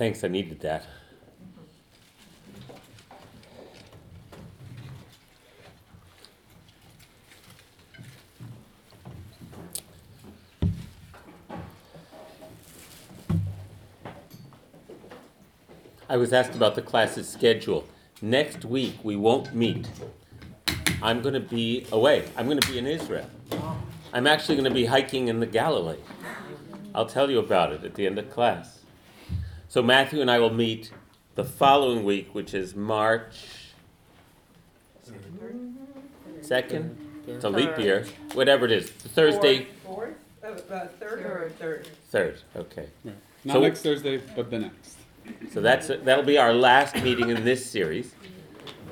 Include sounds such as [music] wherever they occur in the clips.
Thanks, I needed that. I was asked about the class's schedule. Next week, we won't meet. I'm going to be away. I'm going to be in Israel. I'm actually going to be hiking in the Galilee. I'll tell you about it at the end of class. So Matthew and I will meet the following week, which is March 2nd. It's a leap year. Whatever it is. Thursday. Fourth? Uh, uh, third or third? Third. Okay. Right. Not So- next Thursday, but the next. So that's that'll be our last meeting in this series.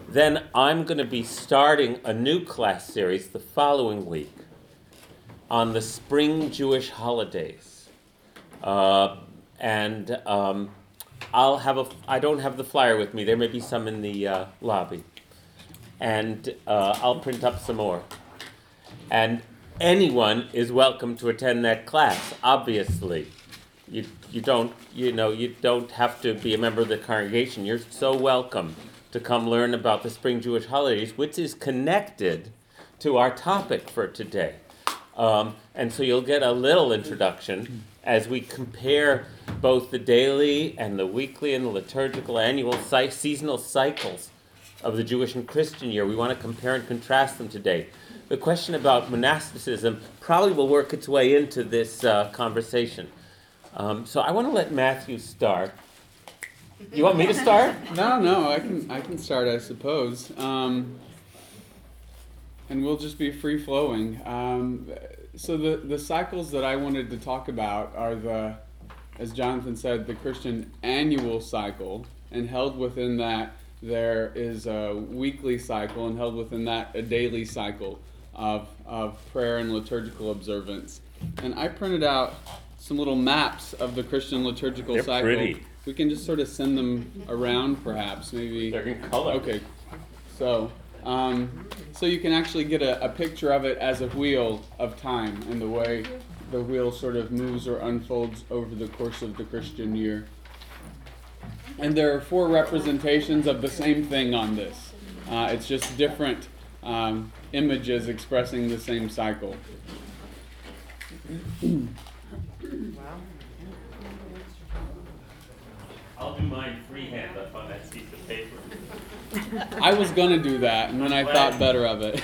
Then I'm going to be starting a new class series the following week on the spring Jewish holidays, uh, and um, I'll have a. I don't have the flyer with me. There may be some in the uh, lobby, and uh, I'll print up some more. And anyone is welcome to attend that class. Obviously you you don't you know you don't have to be a member of the congregation. You're so welcome to come learn about the spring Jewish holidays, which is connected to our topic for today. Um, and so you'll get a little introduction as we compare both the daily and the weekly and the liturgical annual cy- seasonal cycles of the Jewish and Christian year. We want to compare and contrast them today. The question about monasticism probably will work its way into this uh, conversation. Um, so I want to let Matthew start. You want me to start? [laughs] No, no, I can I can start, I suppose. Um, and we'll just be free flowing. Um, so the the cycles that I wanted to talk about are the, as Jonathan said, the Christian annual cycle, and held within that there is a weekly cycle, and held within that a daily cycle of of prayer and liturgical observance. And I printed out some little maps of the Christian liturgical They're cycle. pretty. We can just sort of send them around, perhaps, maybe. They're in color. Okay, so um, so you can actually get a, a picture of it as a wheel of time and the way the wheel sort of moves or unfolds over the course of the Christian year. And there are four representations of the same thing on this. Uh, it's just different um, images expressing the same cycle. I'll do mine freehand up on that piece of paper. I was gonna do that, and then I thought better of it.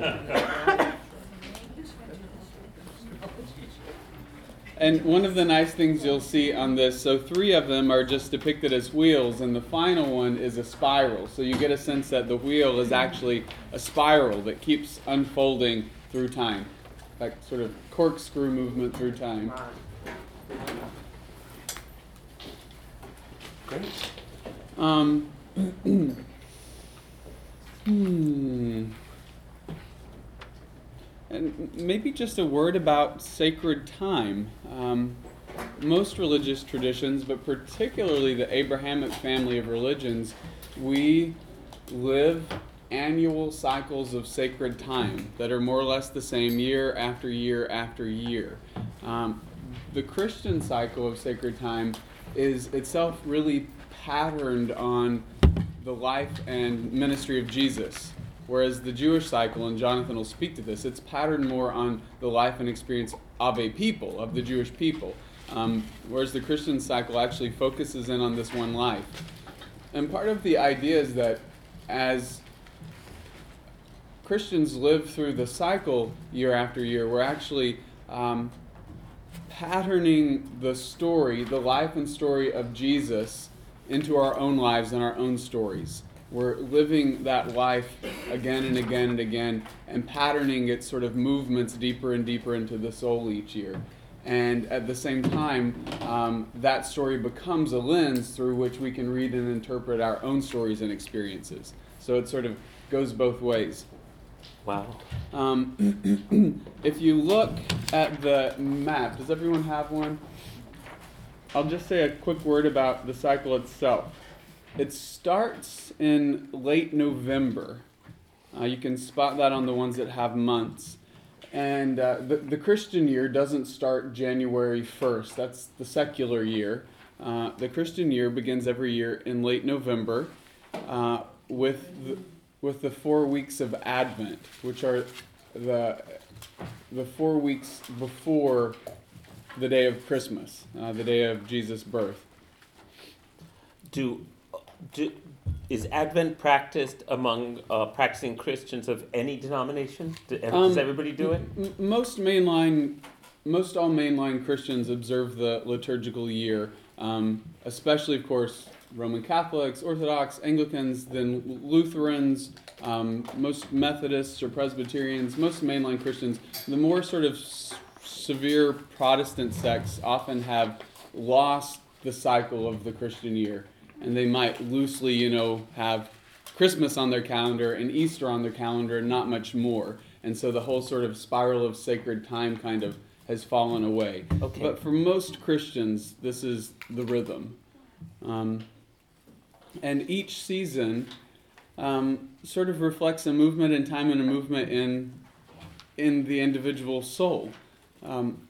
[laughs] [laughs] And one of the nice things you'll see on this, so three of them are just depicted as wheels, and the final one is a spiral. So you get a sense that the wheel is actually a spiral that keeps unfolding through time, like sort of corkscrew movement through time. Great. Um, [clears throat] hmm. And maybe just a word about sacred time. Um, most religious traditions, but particularly the Abrahamic family of religions, we live annual cycles of sacred time that are more or less the same year after year after year. Um, the Christian cycle of sacred time is itself really patterned on the life and ministry of Jesus. Whereas the Jewish cycle, and Jonathan will speak to this, it's patterned more on the life and experience of a people, of the Jewish people. Um, whereas the Christian cycle actually focuses in on this one life. And part of the idea is that as Christians live through the cycle year after year, we're actually um, patterning the story, the life and story of Jesus, into our own lives and our own stories. We're living that life again and again and again and patterning its sort of movements deeper and deeper into the soul each year. And at the same time, um, that story becomes a lens through which we can read and interpret our own stories and experiences. So it sort of goes both ways. Wow. Um, [clears throat] if you look at the map, does everyone have one? I'll just say a quick word about the cycle itself. It starts in late November. Uh, you can spot that on the ones that have months. And uh, the, the Christian year doesn't start January 1st, that's the secular year. uh, the Christian year begins every year in late November uh, with the, with the four weeks of Advent, which are the the four weeks before the day of Christmas, uh, the day of Jesus' birth. Do, do, is Advent practiced among uh, practicing Christians of any denomination? Does Um, everybody do it? M- most mainline, most all mainline Christians observe the liturgical year, um, especially, of course, Roman Catholics, Orthodox, Anglicans, then Lutherans, um, most Methodists or Presbyterians, most mainline Christians. The more sort of s- severe Protestant sects often have lost the cycle of the Christian year, and they might loosely, you know, have Christmas on their calendar and Easter on their calendar, and not much more. And so the whole sort of spiral of sacred time kind of has fallen away. Okay. But for most Christians, this is the rhythm. Um, and each season um, sort of reflects a movement in time and a movement in, in the individual soul. Um,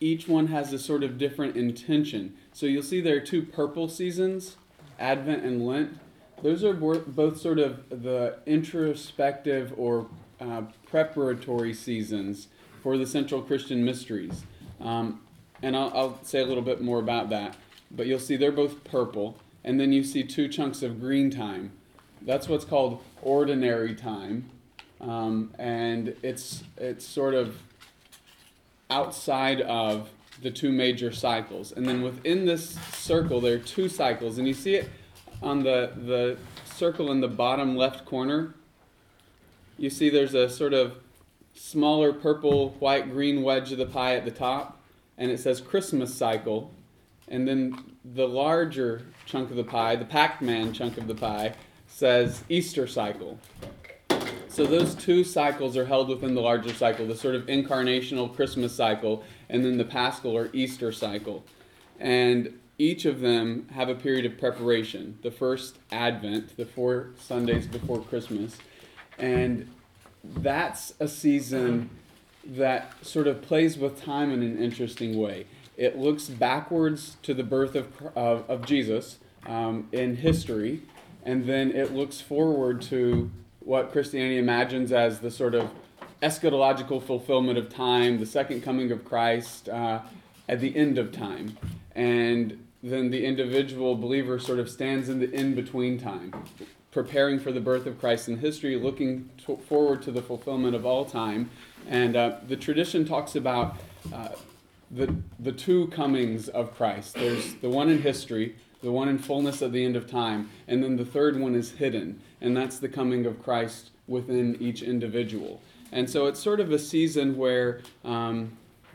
each one has a sort of different intention. So you'll see there are two purple seasons, Advent and Lent. Those are both sort of the introspective or uh, preparatory seasons for the central Christian mysteries. Um, and I'll, I'll say a little bit more about that. But you'll see they're both purple, and then you see two chunks of green time. That's what's called ordinary time, um, and it's it's sort of outside of the two major cycles. And then within this circle, there are two cycles, and you see it on the the circle in the bottom left corner. You see there's a sort of smaller purple, white, green wedge of the pie at the top, and it says Christmas cycle. And then the larger chunk of the pie, the Pac Man chunk of the pie, says Easter cycle. So those two cycles are held within the larger cycle, the sort of incarnational Christmas cycle, and then the Paschal or Easter cycle. And each of them have a period of preparation. The first Advent, the four Sundays before Christmas, and that's a season that sort of plays with time in an interesting way. It looks backwards to the birth of, of, of Jesus um, in history, and then it looks forward to what Christianity imagines as the sort of eschatological fulfillment of time, the second coming of Christ uh, at the end of time. And then the individual believer sort of stands in the in between time, preparing for the birth of Christ in history, looking forward to the fulfillment of all time. And uh, the tradition talks about uh, the, the two comings of Christ. There's the one in history, the one in fullness at the end of time, and then the third one is hidden, and that's the coming of Christ within each individual. And so it's sort of a season where um,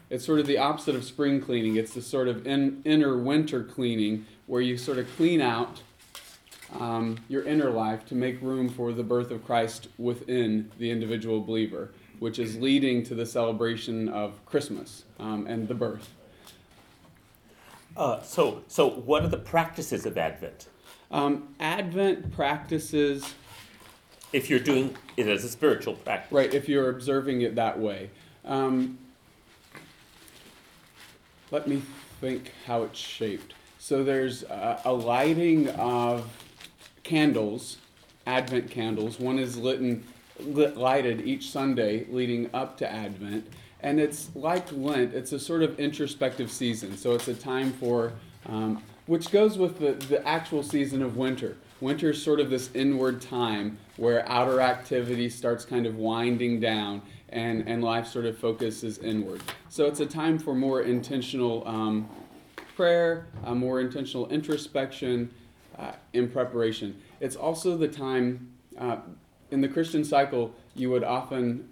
it's sort of the opposite of spring cleaning. It's the sort of in, inner winter cleaning where you sort of clean out um, your inner life to make room for the birth of Christ within the individual believer, which is leading to the celebration of Christmas um, and the birth. Uh, so, so what are the practices of Advent? Um, Advent practices, If you're doing it as a spiritual practice, right, if you're observing it that way. Um, let me think how it's shaped. So there's a, a lighting of candles, Advent candles. One is lit, in, lit lighted each Sunday leading up to Advent. And it's like Lent, it's a sort of introspective season. So it's a time for, um, which goes with the, the actual season of winter. Winter is sort of this inward time where outer activity starts kind of winding down and, and life sort of focuses inward. So it's a time for more intentional um, prayer, more intentional introspection uh, in preparation. It's also the time uh, in the Christian cycle you would often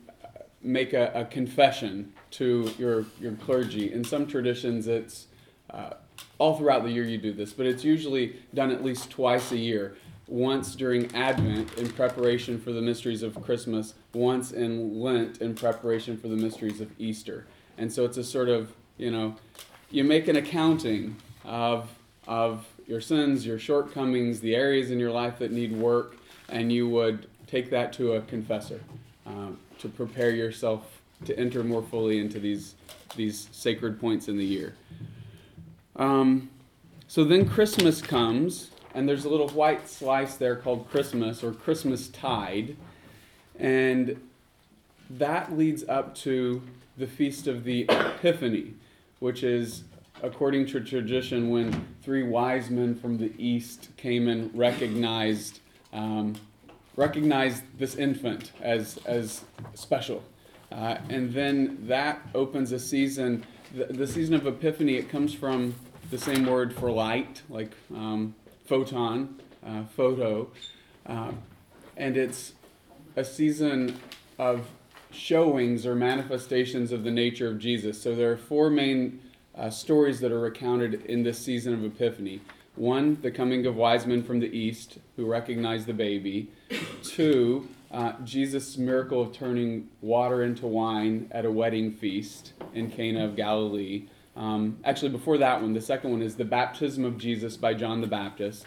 make a, a confession to your, your clergy. In some traditions, it's uh, all throughout the year you do this, but it's usually done at least twice a year. Once during Advent in preparation for the mysteries of Christmas, once in Lent in preparation for the mysteries of Easter. And so it's a sort of, you know, you make an accounting of, of your sins, your shortcomings, the areas in your life that need work, and you would take that to a confessor um, to prepare yourself to enter more fully into these, these sacred points in the year. Um, so then Christmas comes, and there's a little white slice there called Christmas or Christmas tide, and that leads up to the feast of the Epiphany, which is according to tradition when three wise men from the east came and recognized um, recognized this infant as as special, uh, and then that opens a season. The, the season of Epiphany it comes from the same word for light, like um, photon, uh, photo, uh, and it's a season of showings or manifestations of the nature of Jesus. So there are four main uh, stories that are recounted in this season of Epiphany. One, the coming of wise men from the east who recognize the baby. Two, uh, Jesus' miracle of turning water into wine at a wedding feast in Cana of Galilee. Um, actually, before that one, the second one is the baptism of Jesus by John the Baptist.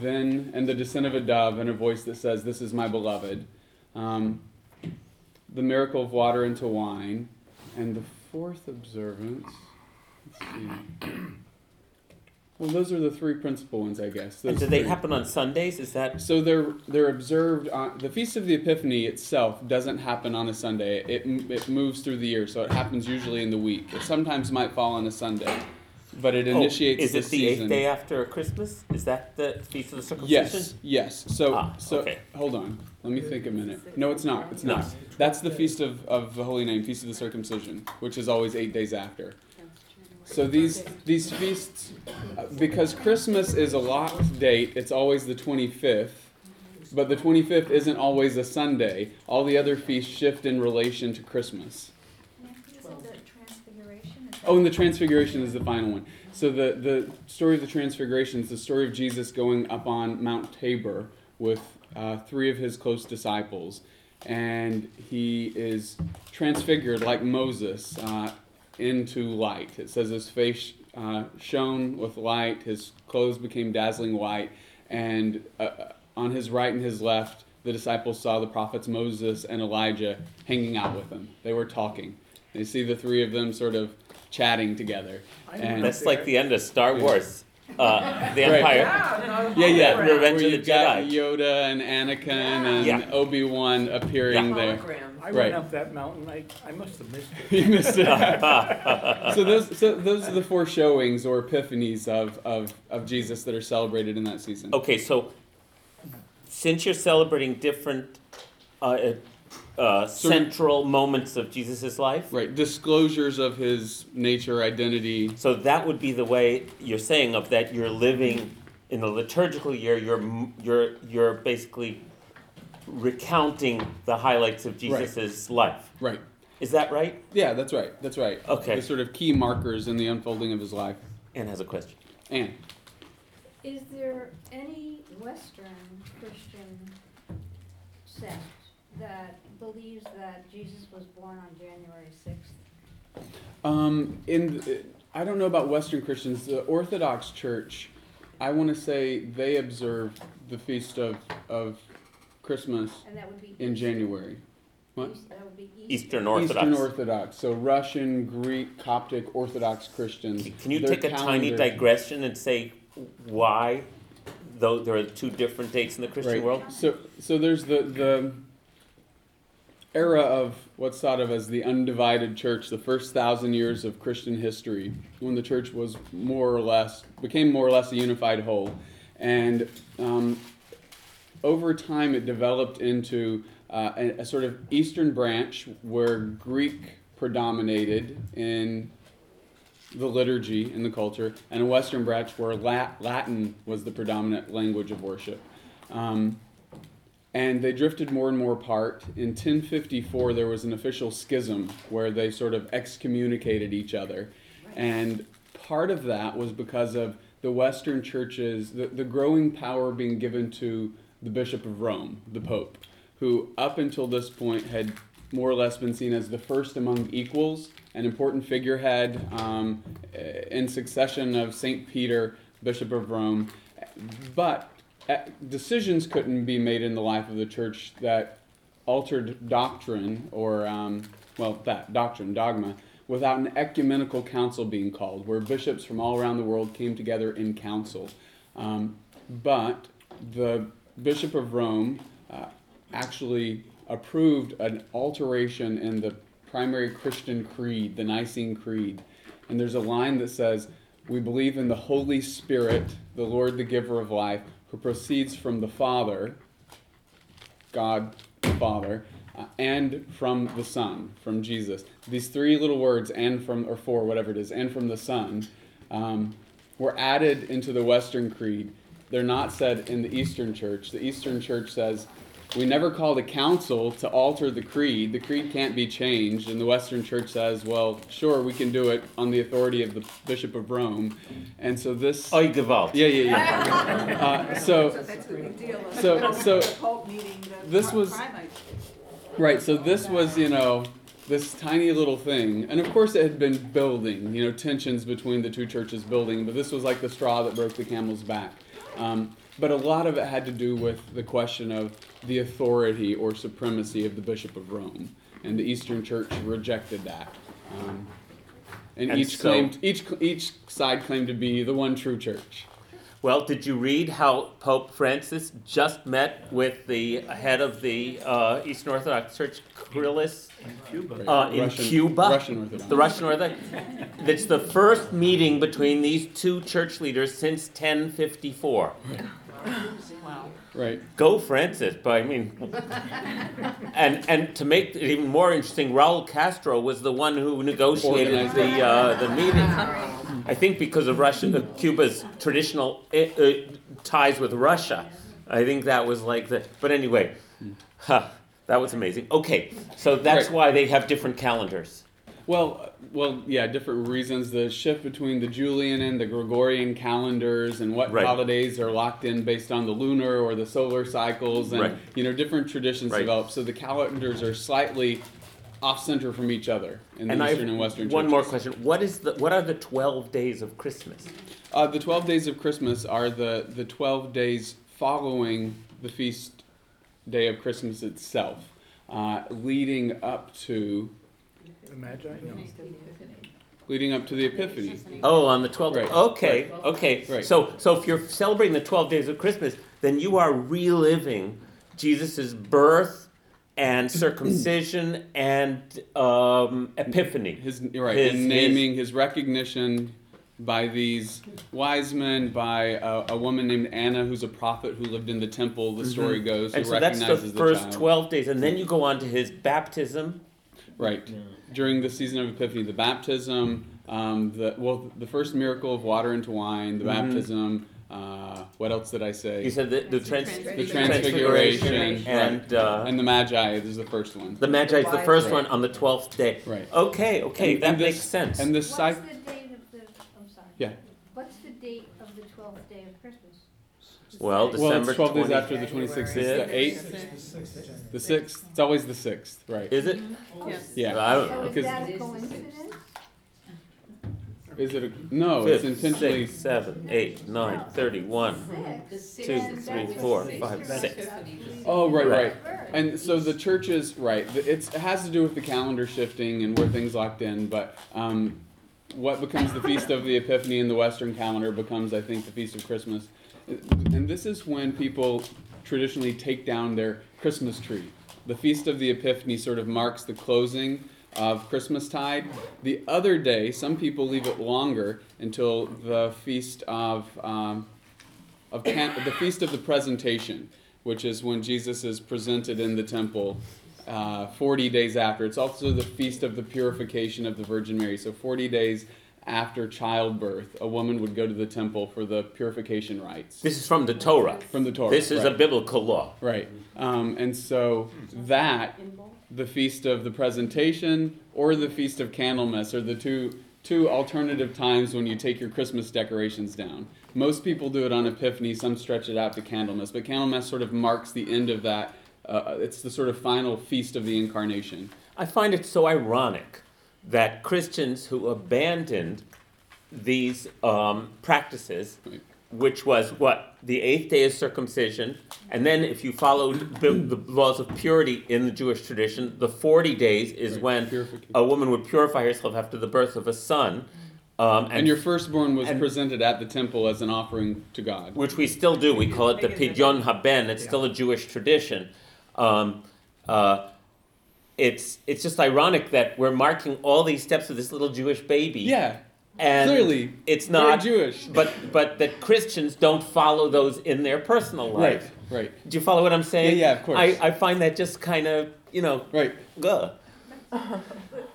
Then, and the descent of a dove and a voice that says, This is my beloved. Um, the miracle of water into wine. And the fourth observance, let's see. Well, those are the three principal ones, I guess. And do they three. happen on Sundays? Is that So they're they're observed on the feast of the Epiphany itself doesn't happen on a Sunday. It it moves through the year, so it happens usually in the week. It sometimes might fall on a Sunday, but it initiates. Oh, initiates is the it the season. eighth day after Christmas? Is that the feast of the circumcision? Yes, yes. So Ah, so okay. hold on. Let me think a minute. No, it's not. It's No. not. That's the feast of, of the Holy Name, feast of the circumcision, which is always eight days after. So these these feasts, because Christmas is a locked date, it's always the 25th, but the 25th isn't always a Sunday. All the other feasts shift in relation to Christmas. Oh, and the Transfiguration is the final one. So the the story of the Transfiguration is the story of Jesus going up on Mount Tabor with uh, three of his close disciples, and he is transfigured like Moses uh, into light. It says his face uh, shone with light, his clothes became dazzling white, and uh, on his right and his left, the disciples saw the prophets Moses and Elijah hanging out with him. They were talking. They see the three of them sort of chatting together. And That's like the end of Star Wars, uh, the Right. Empire. Yeah, yeah, yeah, hologram. Revenge where of the you've got Jedi. Yoda and Anakin and Yeah. Obi Wan appearing there. Hologram. I Right. went up that mountain, I, I must have missed it. [laughs] you missed it. [laughs] so those, so those are the four showings or epiphanies of, of, of Jesus that are celebrated in that season. Okay, so since you're celebrating different uh, uh, So- central moments of Jesus' life, Right, disclosures of his nature, identity. so that would be the way you're saying of that you're living in the liturgical year. You're you're you're basically recounting the highlights of Right. Jesus' life. Right. Is that right? Yeah, that's right. That's right. Okay. The sort of key markers in the unfolding of his life. Anne has a question. Anne. Is there any Western Christian sect that believes that Jesus was born on January sixth? Um, in I don't know about Western Christians. The Orthodox Church, I want to say they observe the feast of of Christmas And that would be. in January. What? East- That would be Easter. Eastern Orthodox. Eastern Orthodox, so Russian, Greek, Coptic Orthodox Christians. Can you their take a tiny calendar- digression and say why, though there are two different dates in the Christian Right. world? So, so there's the the era of what's thought of as the undivided church, the first thousand years of Christian history, when the church was more or less became more or less a unified whole, and um, over time it developed into uh, a, a sort of eastern branch where Greek predominated in the liturgy in the culture, and a Western branch where Latin was the predominant language of worship. Um, and they drifted more and more apart. In 1054, there was an official schism where they sort of excommunicated each other. And part of that was because of the Western churches, the, the growing power being given to the Bishop of Rome, the Pope, who up until this point had more or less been seen as the first among equals, an important figurehead um, in succession of St. Peter, Bishop of Rome. But decisions couldn't be made in the life of the church that altered doctrine or, um, well, that doctrine, dogma, without an ecumenical council being called, where bishops from all around the world came together in council. Um, but the Bishop of Rome uh, actually approved an alteration in the primary Christian creed, the Nicene Creed. And there's a line that says, We believe in the Holy Spirit, the Lord, the giver of life, who proceeds from the Father, God the Father, uh, and from the Son, from Jesus. These three little words, and from, or four, whatever it is, and from the Son, um, were added into the Western Creed. They're not said in the Eastern Church. The Eastern Church says, we never called a council to alter the creed. The creed can't be changed. And the Western Church says, well, sure, we can do it on the authority of the Bishop of Rome. And so this. Oi, Gewalt. Yeah, yeah, yeah. [laughs] Uh, so, That's the big deal. So- so- The Pope meeting the this was- Right, so this was, you know, this tiny little thing. And of course, it had been building, you know, tensions between the two churches building, but this was like the straw that broke the camel's back. Um, but a lot of it had to do with the question of the authority or supremacy of the Bishop of Rome. And the Eastern Church rejected that. Um, and, And each so- claimed each each side claimed to be the one true church. Well, did you read how Pope Francis just met with the head of the uh, Eastern Orthodox Church, Kyrillis, Cuba. uh, in Russian- Cuba? Russian Orthodox. The Russian Orthodox. It's the first meeting between these two church leaders since 1054. Right. Go Francis, but I mean, [laughs] and and to make it even more interesting, Raul Castro was the one who negotiated Organized the uh, the meeting. I think because of Russia, uh, Cuba's traditional uh, uh, ties with Russia, I think that was like the. But anyway, huh, that was amazing. Okay, so that's Right. why they have different calendars. Well, well, yeah, different reasons. The shift between the Julian and the Gregorian calendars, and what Right. holidays are locked in based on the lunar or the solar cycles, and Right. you know, different traditions Right. develop. So the calendars are slightly off center from each other in the And Eastern and Western. one churches. more question: What is the what are the twelve days of Christmas? Uh, the twelve days of Christmas are the the twelve days following the feast day of Christmas itself, uh, leading up to The Magi, no. leading up to the Epiphany. Oh, on the 12th. Right. Okay, okay. Right. So, so if you're celebrating the 12 days of Christmas, then you are reliving Jesus' birth and [clears throat] circumcision and um, epiphany. His right, His- and naming his, recognition by these wise men, by a, a woman named Anna, who's a prophet who lived in the temple. The story goes, Mm-hmm. And who so that's the recognizes the, first child. 12 days. And then you go on to his baptism. Right, during the season of Epiphany, the baptism, um, the well, the first miracle of water into wine, the Mhm. baptism. Uh, what else did I say? You said the, the, trans- the transfiguration, and, right. uh, and the Magi This is the first one. the Magi is the first Right. one on the 12th day. Right. Okay, okay, And- that and this- makes sense. And the What's cy- the date of the, I'm sorry. Yeah. What's the date of the twelfth day of Christmas? Well, well, December it's twelve days 20 after the twenty sixth. It's the eighth, the sixth. It's always the sixth, right? Is it? Yeah. I don't know. So is because- that a coincidence? Is it a no? It's Fifth, intentionally. six, seven, eight, nine, thirty-one, Six. two, Then three, that four, was five, six. six. Oh, right, Right. right. And so the churches, right? the- It's, it has to do with the calendar shifting and where things locked in. But um, what becomes the feast of the Epiphany in the Western calendar becomes, I think, the feast of Christmas. And this is when people traditionally take down their Christmas tree. The feast of the Epiphany sort of marks the closing of Christmastide. The other day, some people leave it longer until the feast of um, of can- the feast of the presentation, which is when Jesus is presented in the temple. Uh, 40 days after. It's also the feast of the purification of the Virgin Mary. So 40 days after childbirth, a woman would go to the temple for the purification rites This is from the Torah. from the Torah. This is a biblical law. Right. Um, and so that, the Feast of the Presentation or the Feast of Candlemas are the two, two alternative times when you take your Christmas decorations down. Most people do it on Epiphany, some stretch it out to Candlemas, but Candlemas sort of marks the end of that. Uh, it's the sort of final feast of the Incarnation. I find it so ironic that Christians who abandoned these um, practices which was what the eighth day of circumcision, and then if you followed the, the laws of purity in the Jewish tradition, the forty days is Right, when a woman would purify herself after the birth of a son, um, and, And your firstborn was and- presented at the temple as an offering to God. which we still do. We call it the Pidyon Haben. It's still a Jewish tradition. Um, uh, it's it's just ironic that we're marking all these steps of this little Jewish baby. Yeah, and clearly, it's not Jewish. But but that Christians don't follow those in their personal life. right, right. Do you follow what I'm saying? Yeah, yeah, of course. I, I find that just kind of you know. right. Ugh. [laughs]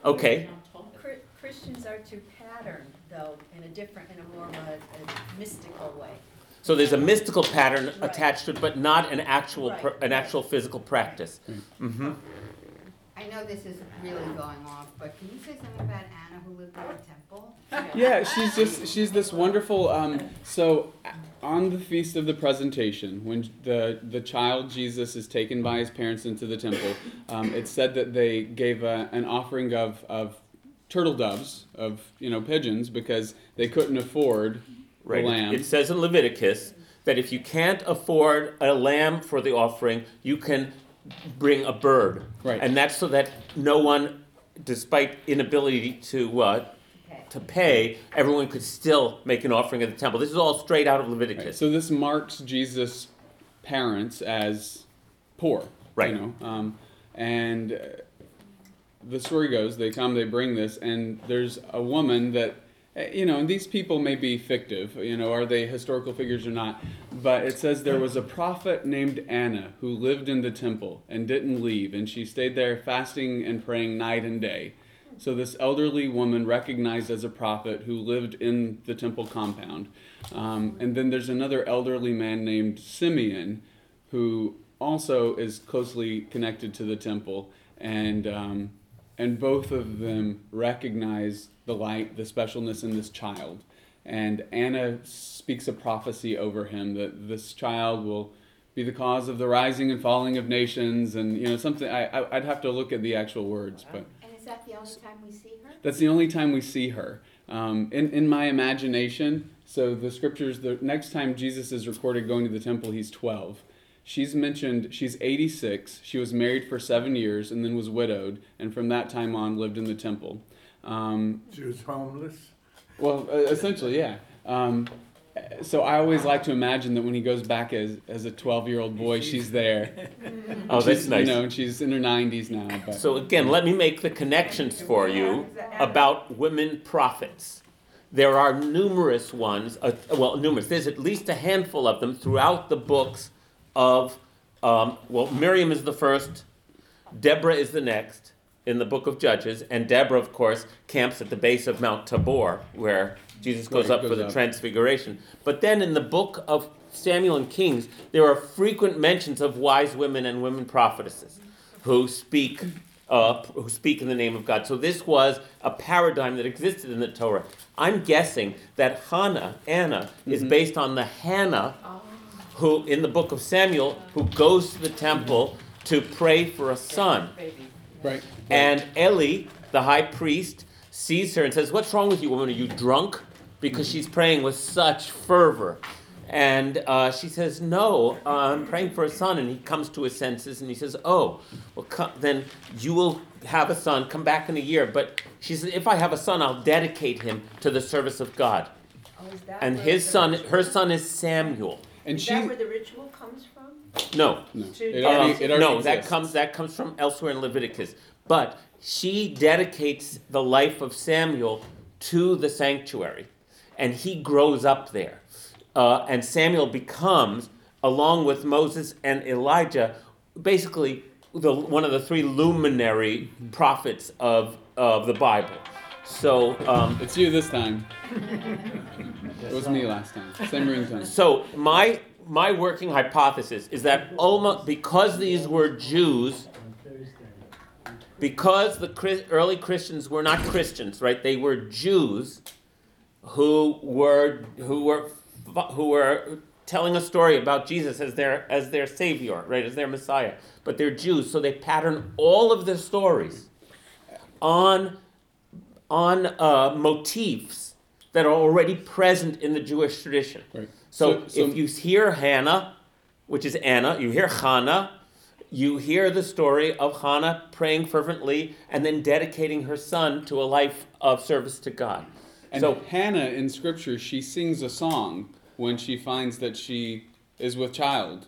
Okay. Christians are to pattern, though, in a different, in a more a, a mystical way. So there's a mystical pattern Right. attached to it, but not an actual pr- an actual physical practice. Mm-hmm. I know this is really going off, but can you say something about Anna who lived in the temple? [laughs] Yeah, she's just she's this wonderful. Um, so on the feast of the presentation, when the the child Jesus is taken by his parents into the temple, um, it's said that they gave a, an offering of of turtle doves of you know pigeons because they couldn't afford Right. the lamb. It says in Leviticus that if you can't afford a lamb for the offering, you can bring a bird. Right. And that's so that no one, despite inability to uh, to pay, everyone could still make an offering at the temple. This is all straight out of Right, Leviticus. So this marks Jesus' parents as poor. Right. You know, um, and uh, the story goes, they come, they bring this, and there's a woman that, you know, and these people may be fictive, you know, are they historical figures or not? But it says there was a prophet named Anna who lived in the temple and didn't leave, and she stayed there fasting and praying night and day. So this elderly woman recognized as a prophet who lived in the temple compound. Um, and then there's another elderly man named Simeon who also is closely connected to the temple. And, um, and both of them recognize the light, the specialness in this child. And Anna speaks a prophecy over him that this child will be the cause of the rising and falling of nations. And, you know, something, I, I- I'd have to look at the actual words, but. And is that the only time we see her? That's the only time we see her. Um, in, in my imagination, so the scriptures, the next time Jesus is recorded going to the temple, he's 12. She's mentioned, she's 86. She was married for seven years and then was widowed, and from that time on lived in the temple. Um, She was homeless. well, uh, essentially, yeah. Um, so I always like to imagine that when he goes back as, as a 12 year old boy, she's there. [laughs] Oh, that's She's, nice. You know, and she's in her 90s now. But. So again, let me make the connections for you about women prophets. There are numerous ones, uh, well, numerous. There's at least a handful of them throughout the books of, um, well, Miriam is the first, Deborah is the next in the book of Judges, and Deborah, of course, camps at the base of Mount Tabor, where Jesus goes Right, up for the up. transfiguration. But then in the book of Samuel and Kings, there are frequent mentions of wise women and women prophetesses who speak, uh, who speak in the name of God. So this was a paradigm that existed in the Torah. I'm guessing that Hannah, Anna, is Mm-hmm. based on the Hannah who, in the book of Samuel, who goes to the temple to pray for a son. right. And Eli, the high priest, sees her and says, What's wrong with you, woman? Are you drunk? Because she's praying with such fervor. And uh, she says, No, uh, I'm praying for a son. And he comes to his senses and he says, Oh, well, co- then you will have a son. Come back in a year. But she says, If I have a son, I'll dedicate him to the service of God. Oh, is that And his son, her son is Samuel. And Is she. that where the ritual comes from? No, No, To- it already, it already no, that exists. comes that comes from elsewhere in Leviticus. But she dedicates the life of Samuel to the sanctuary, and he grows up there. Uh, and Samuel becomes, along with Moses and Elijah, basically the, one of the three luminary prophets of, of the Bible. So, um, It's you this time. [laughs] it was me last time. Same [laughs] ringtone. So my my working hypothesis is that Alma, because these were Jews, because the Chris, early Christians were not Christians, right? They were Jews who were who were who were telling a story about Jesus as their as their savior, right? As their Messiah. But they're Jews, so they pattern all of their stories on on uh, motifs that are already present in the Jewish tradition. Right. So, So- so- if you hear Hannah, which is Anna, you hear Hannah, you hear the story of Hannah praying fervently and then dedicating her son to a life of service to God. And so, Hannah in Scripture, she sings a song when she finds that she is with child.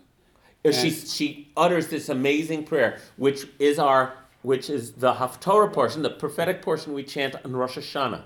She she utters this amazing prayer, which is our which is the Haftorah portion, the prophetic portion we chant on Rosh Hashanah.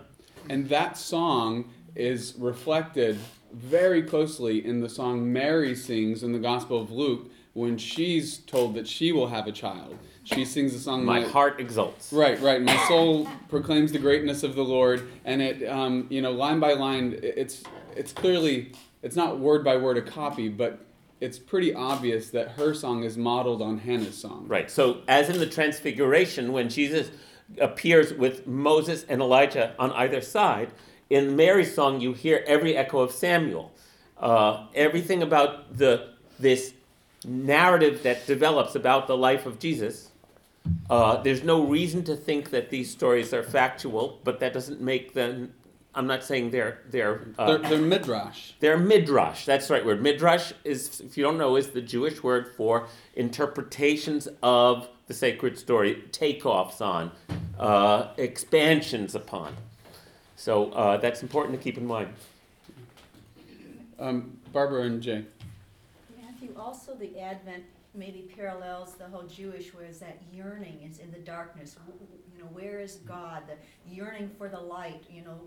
And that song is reflected very closely in the song Mary sings in the Gospel of Luke when she's told that she will have a child. She sings a song My heart exults. Right, right. My soul [laughs] proclaims the greatness of the Lord, and it, um, you know, line by line, it's it's clearly it's not word by word a copy, but it's pretty obvious that her song is modeled on Hannah's song. Right. So, as in the Transfiguration, when Jesus appears with Moses and Elijah on either side, in Mary's song you hear every echo of Samuel. Uh, everything about the this narrative that develops about the life of Jesus. Uh, there's no reason to think that these stories are factual, but that doesn't make them. I'm not saying they're they're uh, They're, they're midrash. they're midrash. That's the right word. Midrash is, if you don't know, is the Jewish word for interpretations of the sacred story, takeoffs on, uh, expansions upon. So uh, that's important to keep in mind. Um, Barbara and Jay. Matthew, also the Advent maybe parallels the whole Jewish, whereas that yearning is in the darkness. W- w- You know, where is mm. God? The yearning for the light. You know,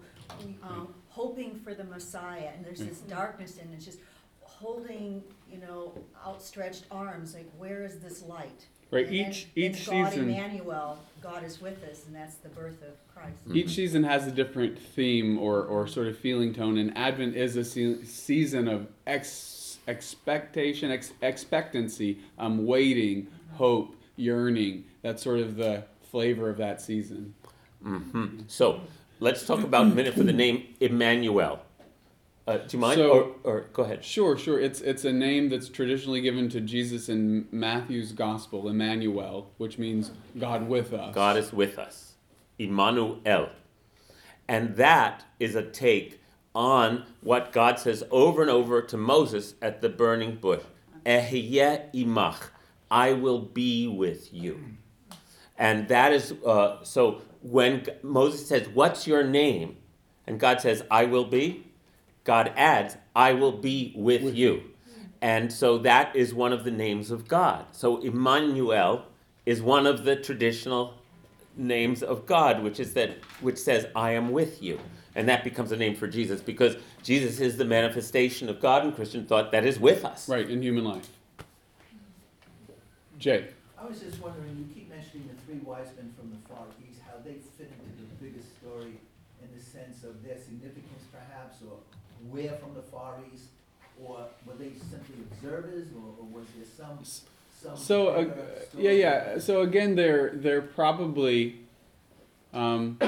um, mm. hoping for the Messiah, and there's mm. this darkness, and it's just holding, you know, outstretched arms. Like, where is this light? Right. And then- Each then each God season. Emmanuel, God is with us, and that's the birth of Christ. Mm-hmm. Each season has a different theme or, or sort of feeling tone, and Advent is a se- season of ex- expectation, ex- expectancy, um, waiting, mm-hmm. hope, yearning. That's sort of the flavor of that season. hmm So let's talk about a minute for the name Emmanuel. Uh, do you mind? So- or, or go ahead. Sure, sure. It's it's a name that's traditionally given to Jesus in Matthew's Gospel, Emmanuel, which means God with us. God is with us. Immanuel. And that is a take on what God says over and over to Moses at the burning bush. Ehyeh imach. I will be with you. And that is, uh, so when Moses says, What's your name? And God says, I will be, God adds, I will be with, you. And so that is one of the names of God. So Emmanuel is one of the traditional names of God, which is that which says, I am with you. And that becomes a name for Jesus because Jesus is the manifestation of God in Christian thought that is with us. Right, in human life. Jay. I was just wondering, you keep mentioning the three wise men from the Far East, how they fit into the bigger story in the sense of their significance perhaps, or where from the Far East? Or were they simply observers, or, or was there some, some? So uh, yeah, story? yeah. So again, they're they're probably um,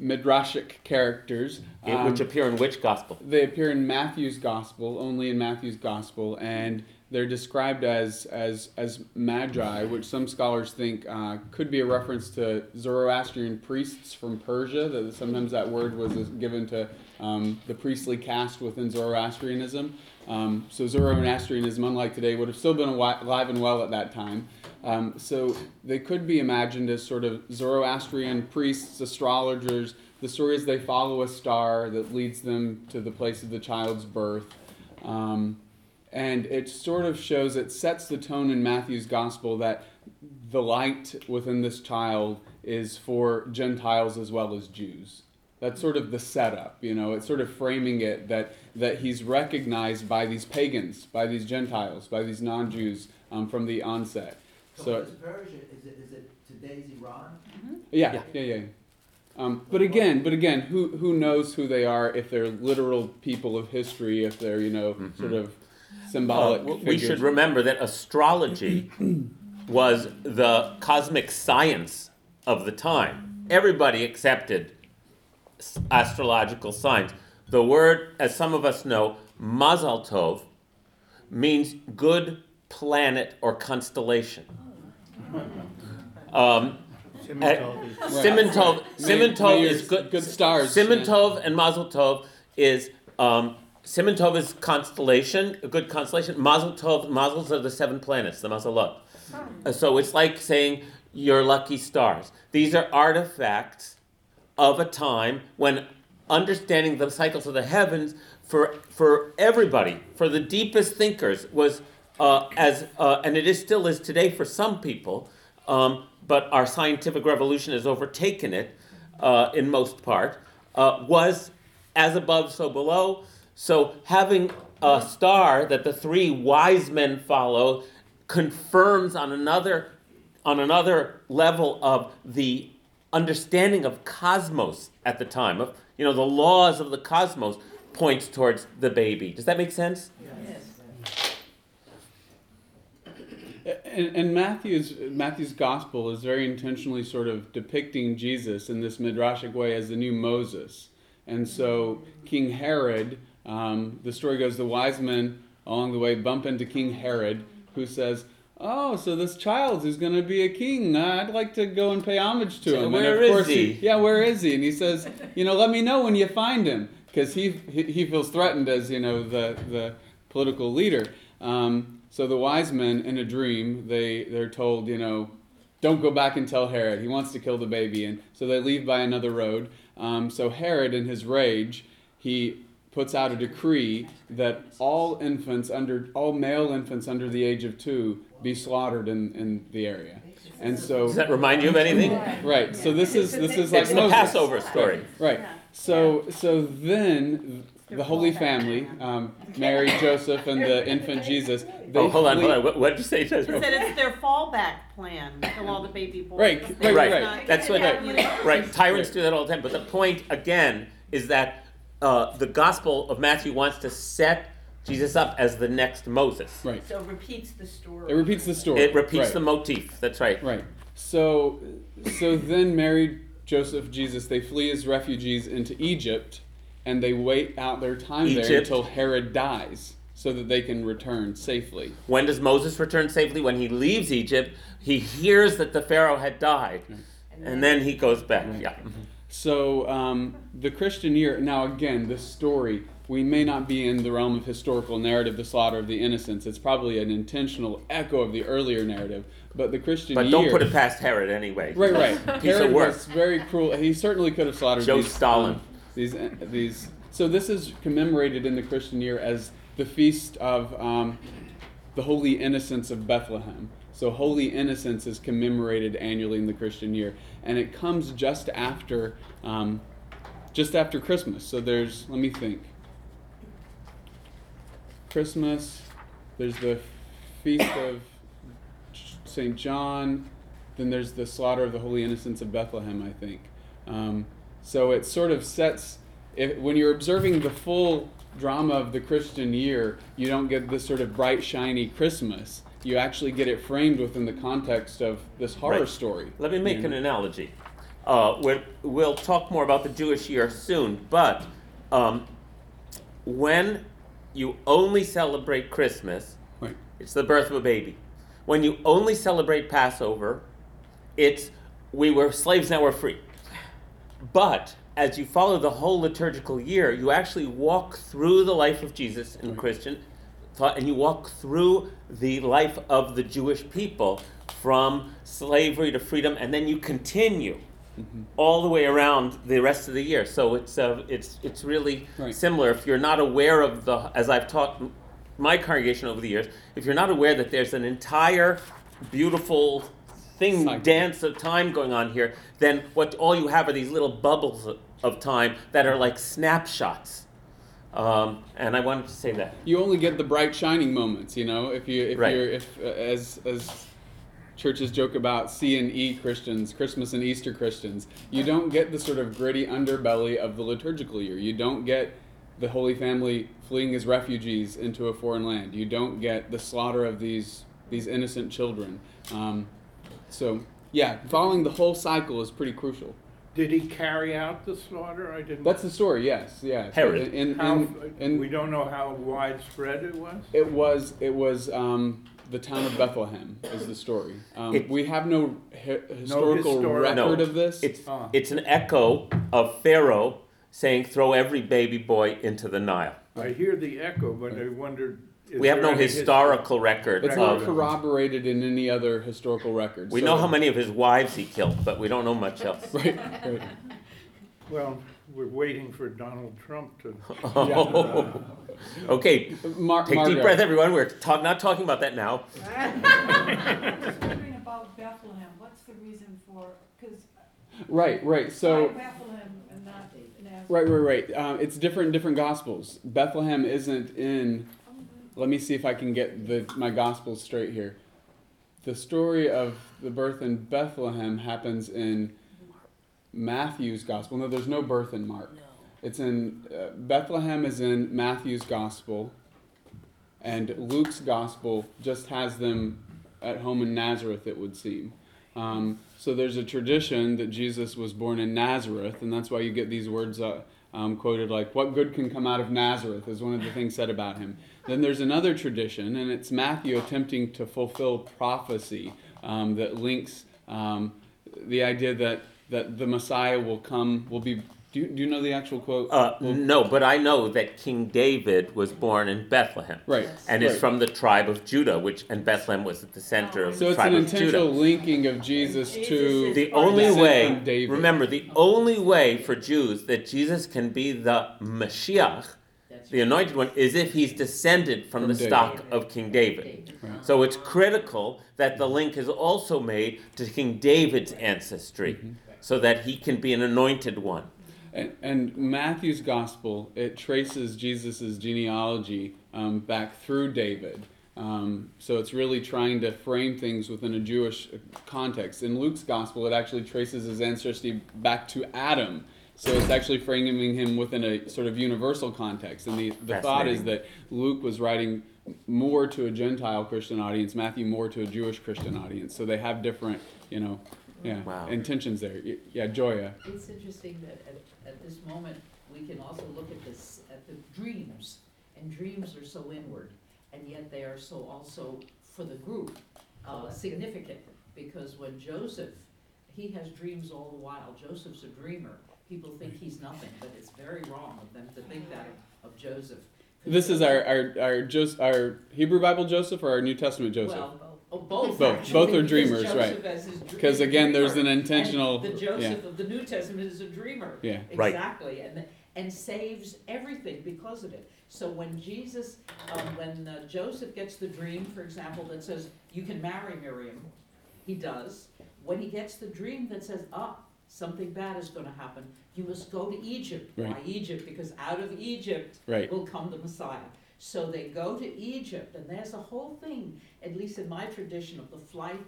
midrashic characters. It- Um, which appear in which gospel? they appear in Matthew's gospel, only in Matthew's gospel, and they're described as as as magi, which some scholars think uh, could be a reference to Zoroastrian priests from Persia. That sometimes that word was given to um, the priestly caste within Zoroastrianism. Um, so Zoroastrianism, unlike today, would have still been alive and well at that time. Um, so they could be imagined as sort of Zoroastrian priests, astrologers. The story is they follow a star that leads them to the place of the child's birth. Um, and it sort of shows, it sets the tone in Matthew's gospel that the light within this child is for Gentiles as well as Jews. That's sort of the setup, you know. It's sort of framing it that that he's recognized by these pagans, by these Gentiles, by these non-Jews um, from the onset. So So what is Persia, is it, is it today's Iran? yeah, Yeah. yeah, yeah. Um, but again, but again, who who knows who they are? If they're literal people of history, if they're you know sort of symbolic. Uh, we should remember that astrology [clears throat] was the cosmic science of the time. Everybody accepted astrological signs. The word, as some of us know, Mazal Tov, means good planet or constellation. Um, Simon uh, Siman Tov, May- Simon may Tov your is good. good stars, Simintov yeah. And Mazel Tov is um, Siman Tov is constellation, a good constellation. Mazel Tov, Mazels are the seven planets, the Mazelot. Uh, So it's like saying your lucky stars. These are artifacts of a time when understanding the cycles of the heavens for for everybody, for the deepest thinkers, was uh, as uh, and it is still is today for some people, um, but our scientific revolution has overtaken it uh, in most part. Uh, was as above, so below. So having a star that the three wise men follow confirms on another on another level of the understanding of cosmos at the time of you know the laws of the cosmos points towards the baby. Does that make sense? And, and Matthew's Matthew's gospel is very intentionally sort of depicting Jesus in this midrashic way as the new Moses. And so King Herod, um, the story goes, the wise men along the way bump into King Herod, who says, "Oh, so this child is going to be a king. I'd like to go and pay homage to So him." where and of is course he? yeah, where is he? And he says, "You know, let me know when you find him." Because he, he he feels threatened as you know the the political leader. Um, so the wise men in a dream, they they're told, you know, don't go back and tell Herod. He wants to kill the baby, and so they leave by another road. Um, so Herod, in his rage, he puts out a decree that all infants under all male infants under the age of two be slaughtered in, in the area. And so Does that remind you of anything? right, so this is this is like It's the Passover story. Right. So so then the Holy Family, um, Mary, Joseph, and the infant Jesus. They Oh, hold on, hold on. What, what did you say, He said Judge? it's their fallback plan, kill all the baby boys. Right, right, right. That's what. Yeah. Right. Tyrants do that all the time. But the point again is that uh, the Gospel of Matthew wants to set Jesus up as the next Moses. Right. So it repeats the story. It repeats the story. It repeats right. the motif. That's right. Right. So so then Mary, Joseph, Jesus, they flee as refugees into Egypt, and they wait out their time there until Herod dies, so that they can return safely. When does Moses return safely? When he leaves Egypt, he hears that the Pharaoh had died, and then he goes back. Yeah. So um, the Christian year. Now again, this story. We may not be in the realm of historical narrative, the slaughter of the innocents. It's probably an intentional echo of the earlier narrative. But the Christian year But don't put it past Herod anyway. Right, right. [laughs] Piece of Herod work. was very cruel. He certainly could have slaughtered Joe these, Stalin. um, these, uh, these. So this is commemorated in the Christian year as the feast of um, the Holy Innocents of Bethlehem. So Holy Innocents is commemorated annually in the Christian year, and it comes just after, um, just after Christmas. So there's, let me think. Christmas. There's the feast of St. John. Then there's the slaughter of the Holy Innocents of Bethlehem, I think. Um, so it sort of sets, if, when you're observing the full drama of the Christian year, you don't get this sort of bright, shiny Christmas. You actually get it framed within the context of this horror Right. story. Let me make an analogy. Uh, we're, we'll talk more about the Jewish year soon, but um, when you only celebrate Christmas, Right. it's the birth of a baby. When you only celebrate Passover, it's we were slaves, now we're free. But as you follow the whole liturgical year, you actually walk through the life of Jesus in. Christian and you walk through the life of the Jewish people from slavery to freedom, and then you continue all the way around the rest of the year. So it's uh, it's it's really Right. similar. If you're not aware of the, as I've taught my congregation over the years, if you're not aware that there's an entire beautiful thing, Cycle. dance of time going on here, then what all you have are these little bubbles of time that are like snapshots. Um, and I wanted to say that. you only get the bright shining moments you know if you if Right. you're if uh, as as churches joke about C and E Christians Christmas and Easter Christians you don't get the sort of gritty underbelly of the liturgical year you don't get the Holy Family fleeing as refugees into a foreign land you don't get the slaughter of these these innocent children um, so yeah following the whole cycle is pretty crucial Did he carry out the slaughter? I didn't. that's the story yes yes. Herod. in, in, How, in, in, we don't know how widespread it was? It was it was um, the town of Bethlehem is the story. Um, It- we have no hi- historical historic- record No, of this. It's Ah. it's an echo of Pharaoh saying, "Throw every baby boy into the Nile." I hear the echo, but I wondered. Is We have there no any history? historical record It's not of. corroborated in any other historical records. We so- know how many of his wives he killed, but we don't know much else. [laughs] Right, right. Well, we're waiting for Donald Trump to. Oh. [laughs] Okay, Mar- take Margo. deep breath, everyone. We're talk, not talking about that now. [laughs] Just wondering about Bethlehem, what's the reason for, because Right, right. So. Bethlehem and not Nazareth? Right, right, right. Um, it's different in different gospels. Bethlehem isn't in. Let me see if I can get the my gospels straight here. The story of the birth in Bethlehem happens in Matthew's gospel. No, there's no birth in Mark. No. It's in uh, Bethlehem is in Matthew's gospel, and Luke's gospel just has them at home in Nazareth. It would seem. Um, so there's a tradition that Jesus was born in Nazareth, and that's why you get these words uh, um, quoted like, What good can come out of Nazareth? is one of the things said about him. Then there's another tradition, and it's Matthew attempting to fulfill prophecy um, that links um, the idea that, that the Messiah will come, will be. Do you, do you know the actual quote? Uh, Will- no, but I know that King David was born in Bethlehem. Right. And is from the tribe of Judah, which and Bethlehem was at the center of So the it's tribe an of intentional Judah. linking of Jesus Jesus to The only way, David. remember, the only way for Jews that Jesus can be the Mashiach, the anointed one, is if he's descended from, From the David. stock of King David. Right. So it's critical that the link is also made to King David's ancestry, Mm-hmm. so that he can be an anointed one. And, and Matthew's gospel, it traces Jesus' genealogy um, back through David. Um, so it's really trying to frame things within a Jewish context. In Luke's gospel, it actually traces his ancestry back to Adam. So it's actually framing him within a sort of universal context. And the, the thought is that Luke was writing more to a Gentile Christian audience, Matthew more to a Jewish Christian audience. So they have different, you know, yeah, Wow. intentions there. Yeah, Joya. It's interesting that at, at this moment, we can also look at this, at the dreams, and dreams are so inward, and yet they are so also for the group, uh, significant, because when Joseph, he has dreams all the while, Joseph's a dreamer, people think he's nothing, but it's very wrong of them to think that of Joseph. This is our our our, Jos- our Hebrew Bible Joseph or our New Testament Joseph. Well, oh, both Both. actually, Both are because dreamers, right. Joseph as his dr- Because again, there's dreamer. an And intentional. The yeah. Joseph of the New Testament is a dreamer. Yeah. Right. Exactly, and, and saves everything because of it. So when Jesus, um, when uh, Joseph gets the dream, for example, that says, you can marry Miriam, he does. When he gets the dream that says, ah, something bad is gonna happen, you must go to Egypt. Why Right. Egypt? Because out of Egypt Right. will come the Messiah. So they go to Egypt, and there's a whole thing, at least in my tradition, of the flight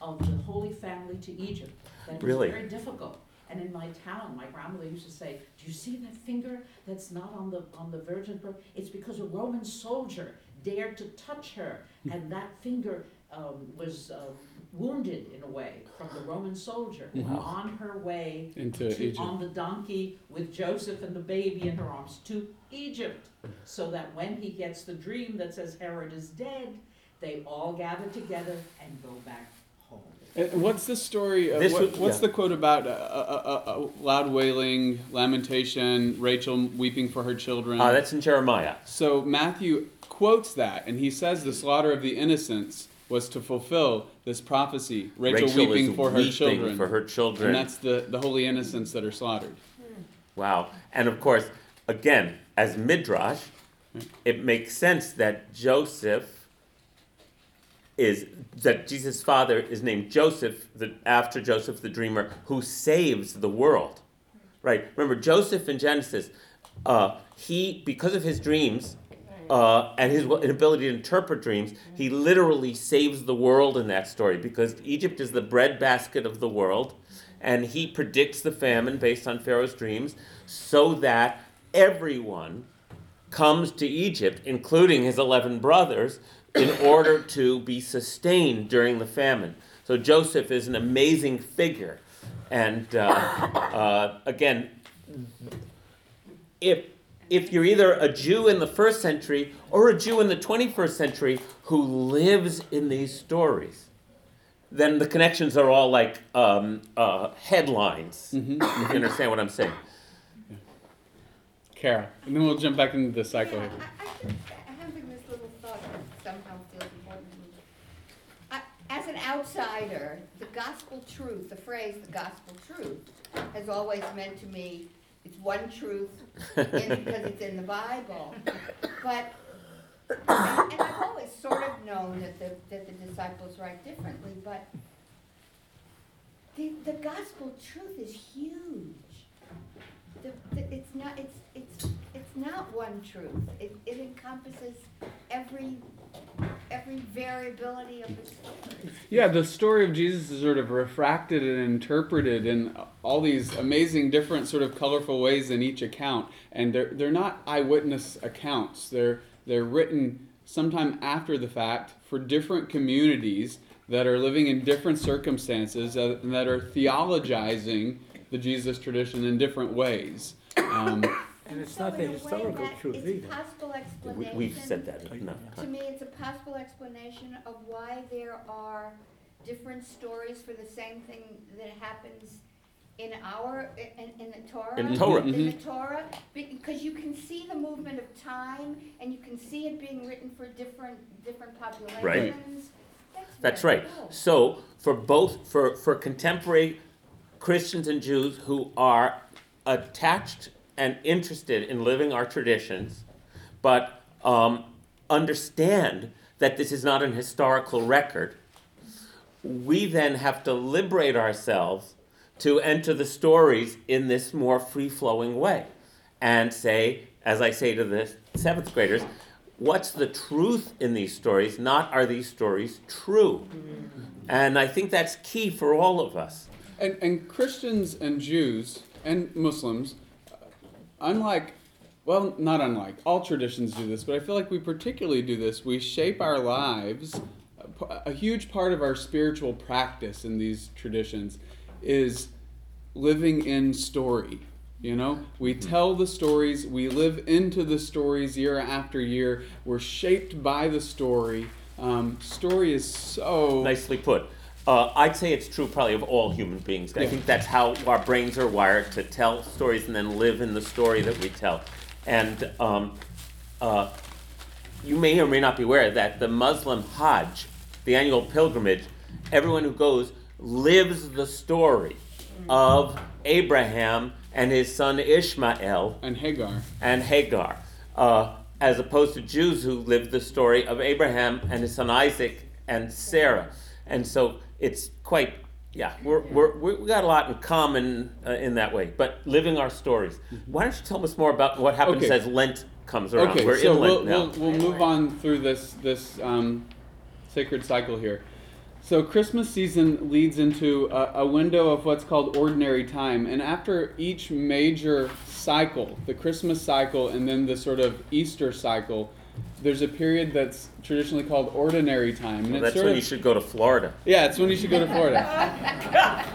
of the Holy Family to Egypt. That was Really? very difficult. And in my town, my grandmother used to say, "Do you see that finger that's not on the on the Virgin birth? It's because a Roman soldier dared to touch her, and that finger um, was uh, wounded in a way from the Roman soldier Mhm. on her way Into to, Egypt. on the donkey with Joseph and the baby in her arms to Egypt, so that when he gets the dream that says Herod is dead, they all gather together and go back home. And what's the story? Of, what, would- what's yeah. the quote about uh, uh, uh, uh, loud wailing, lamentation, Rachel weeping for her children? Uh, that's in Jeremiah. so Matthew quotes that, and he says the slaughter of the innocents was to fulfill this prophecy. Rachel, weeping is for her children, for her children. and that's the the holy innocents that are slaughtered. Wow. And of course, again, as Midrash, it makes sense that Joseph is that Jesus' father is named Joseph, the, after Joseph the dreamer, who saves the world. Right. Remember Joseph in Genesis. Uh, he because of his dreams uh, and his inability to interpret dreams, he literally saves the world in that story because Egypt is the breadbasket of the world, and he predicts the famine based on Pharaoh's dreams, so that everyone comes to Egypt, including his 11 brothers, in order to be sustained during the famine. So Joseph is an amazing figure. And uh, uh, again, if, if you're either a Jew in the first century or a Jew in the 21st century who lives in these stories, then the connections are all like um, uh, headlines. If you understand what I'm saying. Carol, and then we'll jump back into the cycle Yeah, here. I, I just, having this little thought that somehow feels important to me. I, as an outsider, the gospel truth, the phrase "the gospel truth," has always meant to me it's one truth because it's in the Bible. But and, and I've always sort of known that the that the disciples write differently, but the the gospel truth is huge. The, the, it's not it's it's it's not one truth. It, it encompasses every every variability of the story. Yeah, the story of Jesus is sort of refracted and interpreted in all these amazing, different, sort of colorful ways in each account, and they're they're not eyewitness accounts. They're they're written sometime after the fact for different communities that are living in different circumstances uh, and that are theologizing the Jesus tradition in different ways. Um, And it's So not the in a way historical that truth it's either. a possible We, explanation. we've said that enough To times. me, it's a possible explanation of why there are different stories for the same thing that happens in our, in, in the Torah. In Torah. In the Mhm. Torah, because you can see the movement of time, and you can see it being written for different, different populations. Right. That's very right. cool. So for both for for contemporary Christians and Jews who are attached and interested in living our traditions, but um, understand that this is not an historical record, we then have to liberate ourselves to enter the stories in this more free flowing way and say, as I say to the seventh graders, what's the truth in these stories, not are these stories true? And I think that's key for all of us. And, and Christians and Jews and Muslims, unlike, well, not unlike, all traditions do this, but I feel like we particularly do this. We shape our lives. A huge part of our spiritual practice in these traditions is living in story. You know, we tell the stories, we live into the stories year after year. We're shaped by the story. Um, story is so Nicely put. Uh, I'd say it's true probably of all human beings. I think that's how our brains are wired to tell stories and then live in the story that we tell. And um, uh, you may or may not be aware that the Muslim Hajj, the annual pilgrimage, everyone who goes lives the story of Abraham and his son Ishmael and Hagar. and Hagar, uh, as opposed to Jews who lived the story of Abraham and his son Isaac and Sarah. And so it's quite, yeah, we're, we're, we got a lot in common uh, in that way, but living our stories. Why don't you tell us more about what happens Okay. as Lent comes around? Okay, we're so in we'll, now. we'll, we'll move on through this this um, sacred cycle here. So Christmas season leads into a, a window of what's called ordinary time, and after each major cycle, the Christmas cycle and then the sort of Easter cycle, there's a period that's traditionally called ordinary time, and Well, that's sort when of you should go to Florida. yeah, it's when you should go to Florida.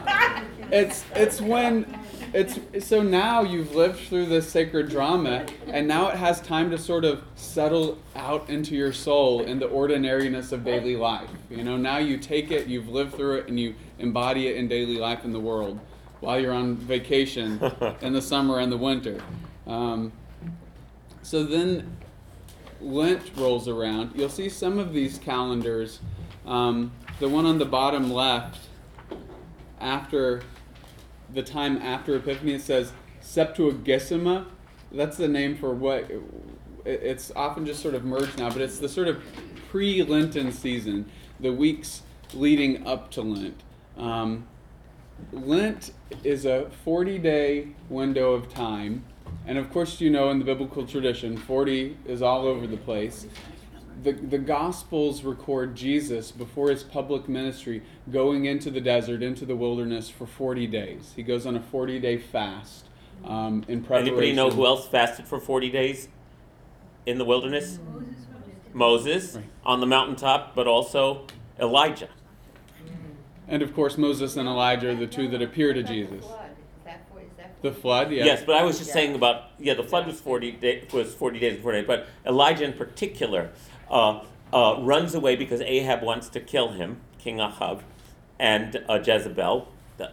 it's it's when it's so now you've lived through this sacred drama and now it has time to sort of settle out into your soul in the ordinariness of daily life. You know, now you take it, you've lived through it and you embody it in daily life in the world while you're on vacation [laughs] in the summer and the winter. Um, so then Lent rolls around, you'll see some of these calendars. Um, the one on the bottom left, after the time after Epiphany, it says Septuagesima. That's the name for what it's often just sort of merged now, but it's the sort of pre Lenten season, the weeks leading up to Lent. Um, Lent is a 40 day window of time. And of course, you know, in the biblical tradition, 40 is all over the place. The, the Gospels record Jesus before his public ministry going into the desert, into the wilderness for 40 days. He goes on a 40 day fast um, in preparation. Anybody know who else fasted for 40 days in the wilderness? Moses Right. on the mountaintop, but also Elijah. And of course, Moses and Elijah are the two that appear to Is that the Jesus. flood? Is that for- is that The flood, yeah. Yes, but I was just saying about yeah, the flood was forty day, was forty days and forty days, but Elijah in particular uh, uh, runs away because Ahab wants to kill him, King Ahab, and uh, Jezebel,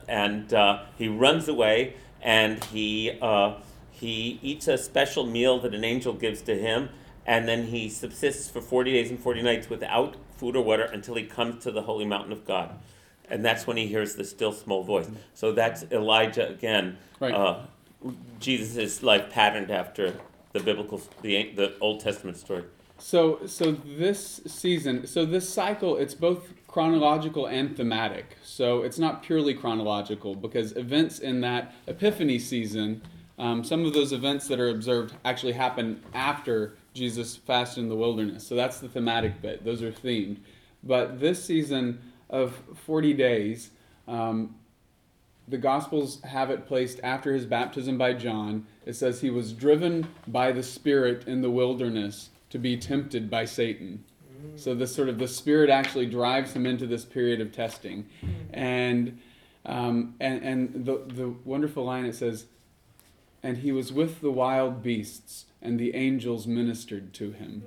and uh, he runs away and he uh, he eats a special meal that an angel gives to him, and then he subsists for 40 days and 40 nights without food or water until he comes to the holy mountain of God. And that's when he hears the still small voice. So that's Elijah again. Right. Uh, Jesus' life patterned after the biblical, the, the Old Testament story. So, so this season, so this cycle, it's both chronological and thematic. So it's not purely chronological because events in that Epiphany season, um, some of those events that are observed actually happen after Jesus fasted in the wilderness. So that's the thematic bit. Those are themed. But this season of 40 days, um, the Gospels have it placed after his baptism by John. It says he was driven by the Spirit in the wilderness to be tempted by Satan. So this sort of the Spirit actually drives him into this period of testing, and um, and and the the wonderful line it says, and he was with the wild beasts, and the angels ministered to him.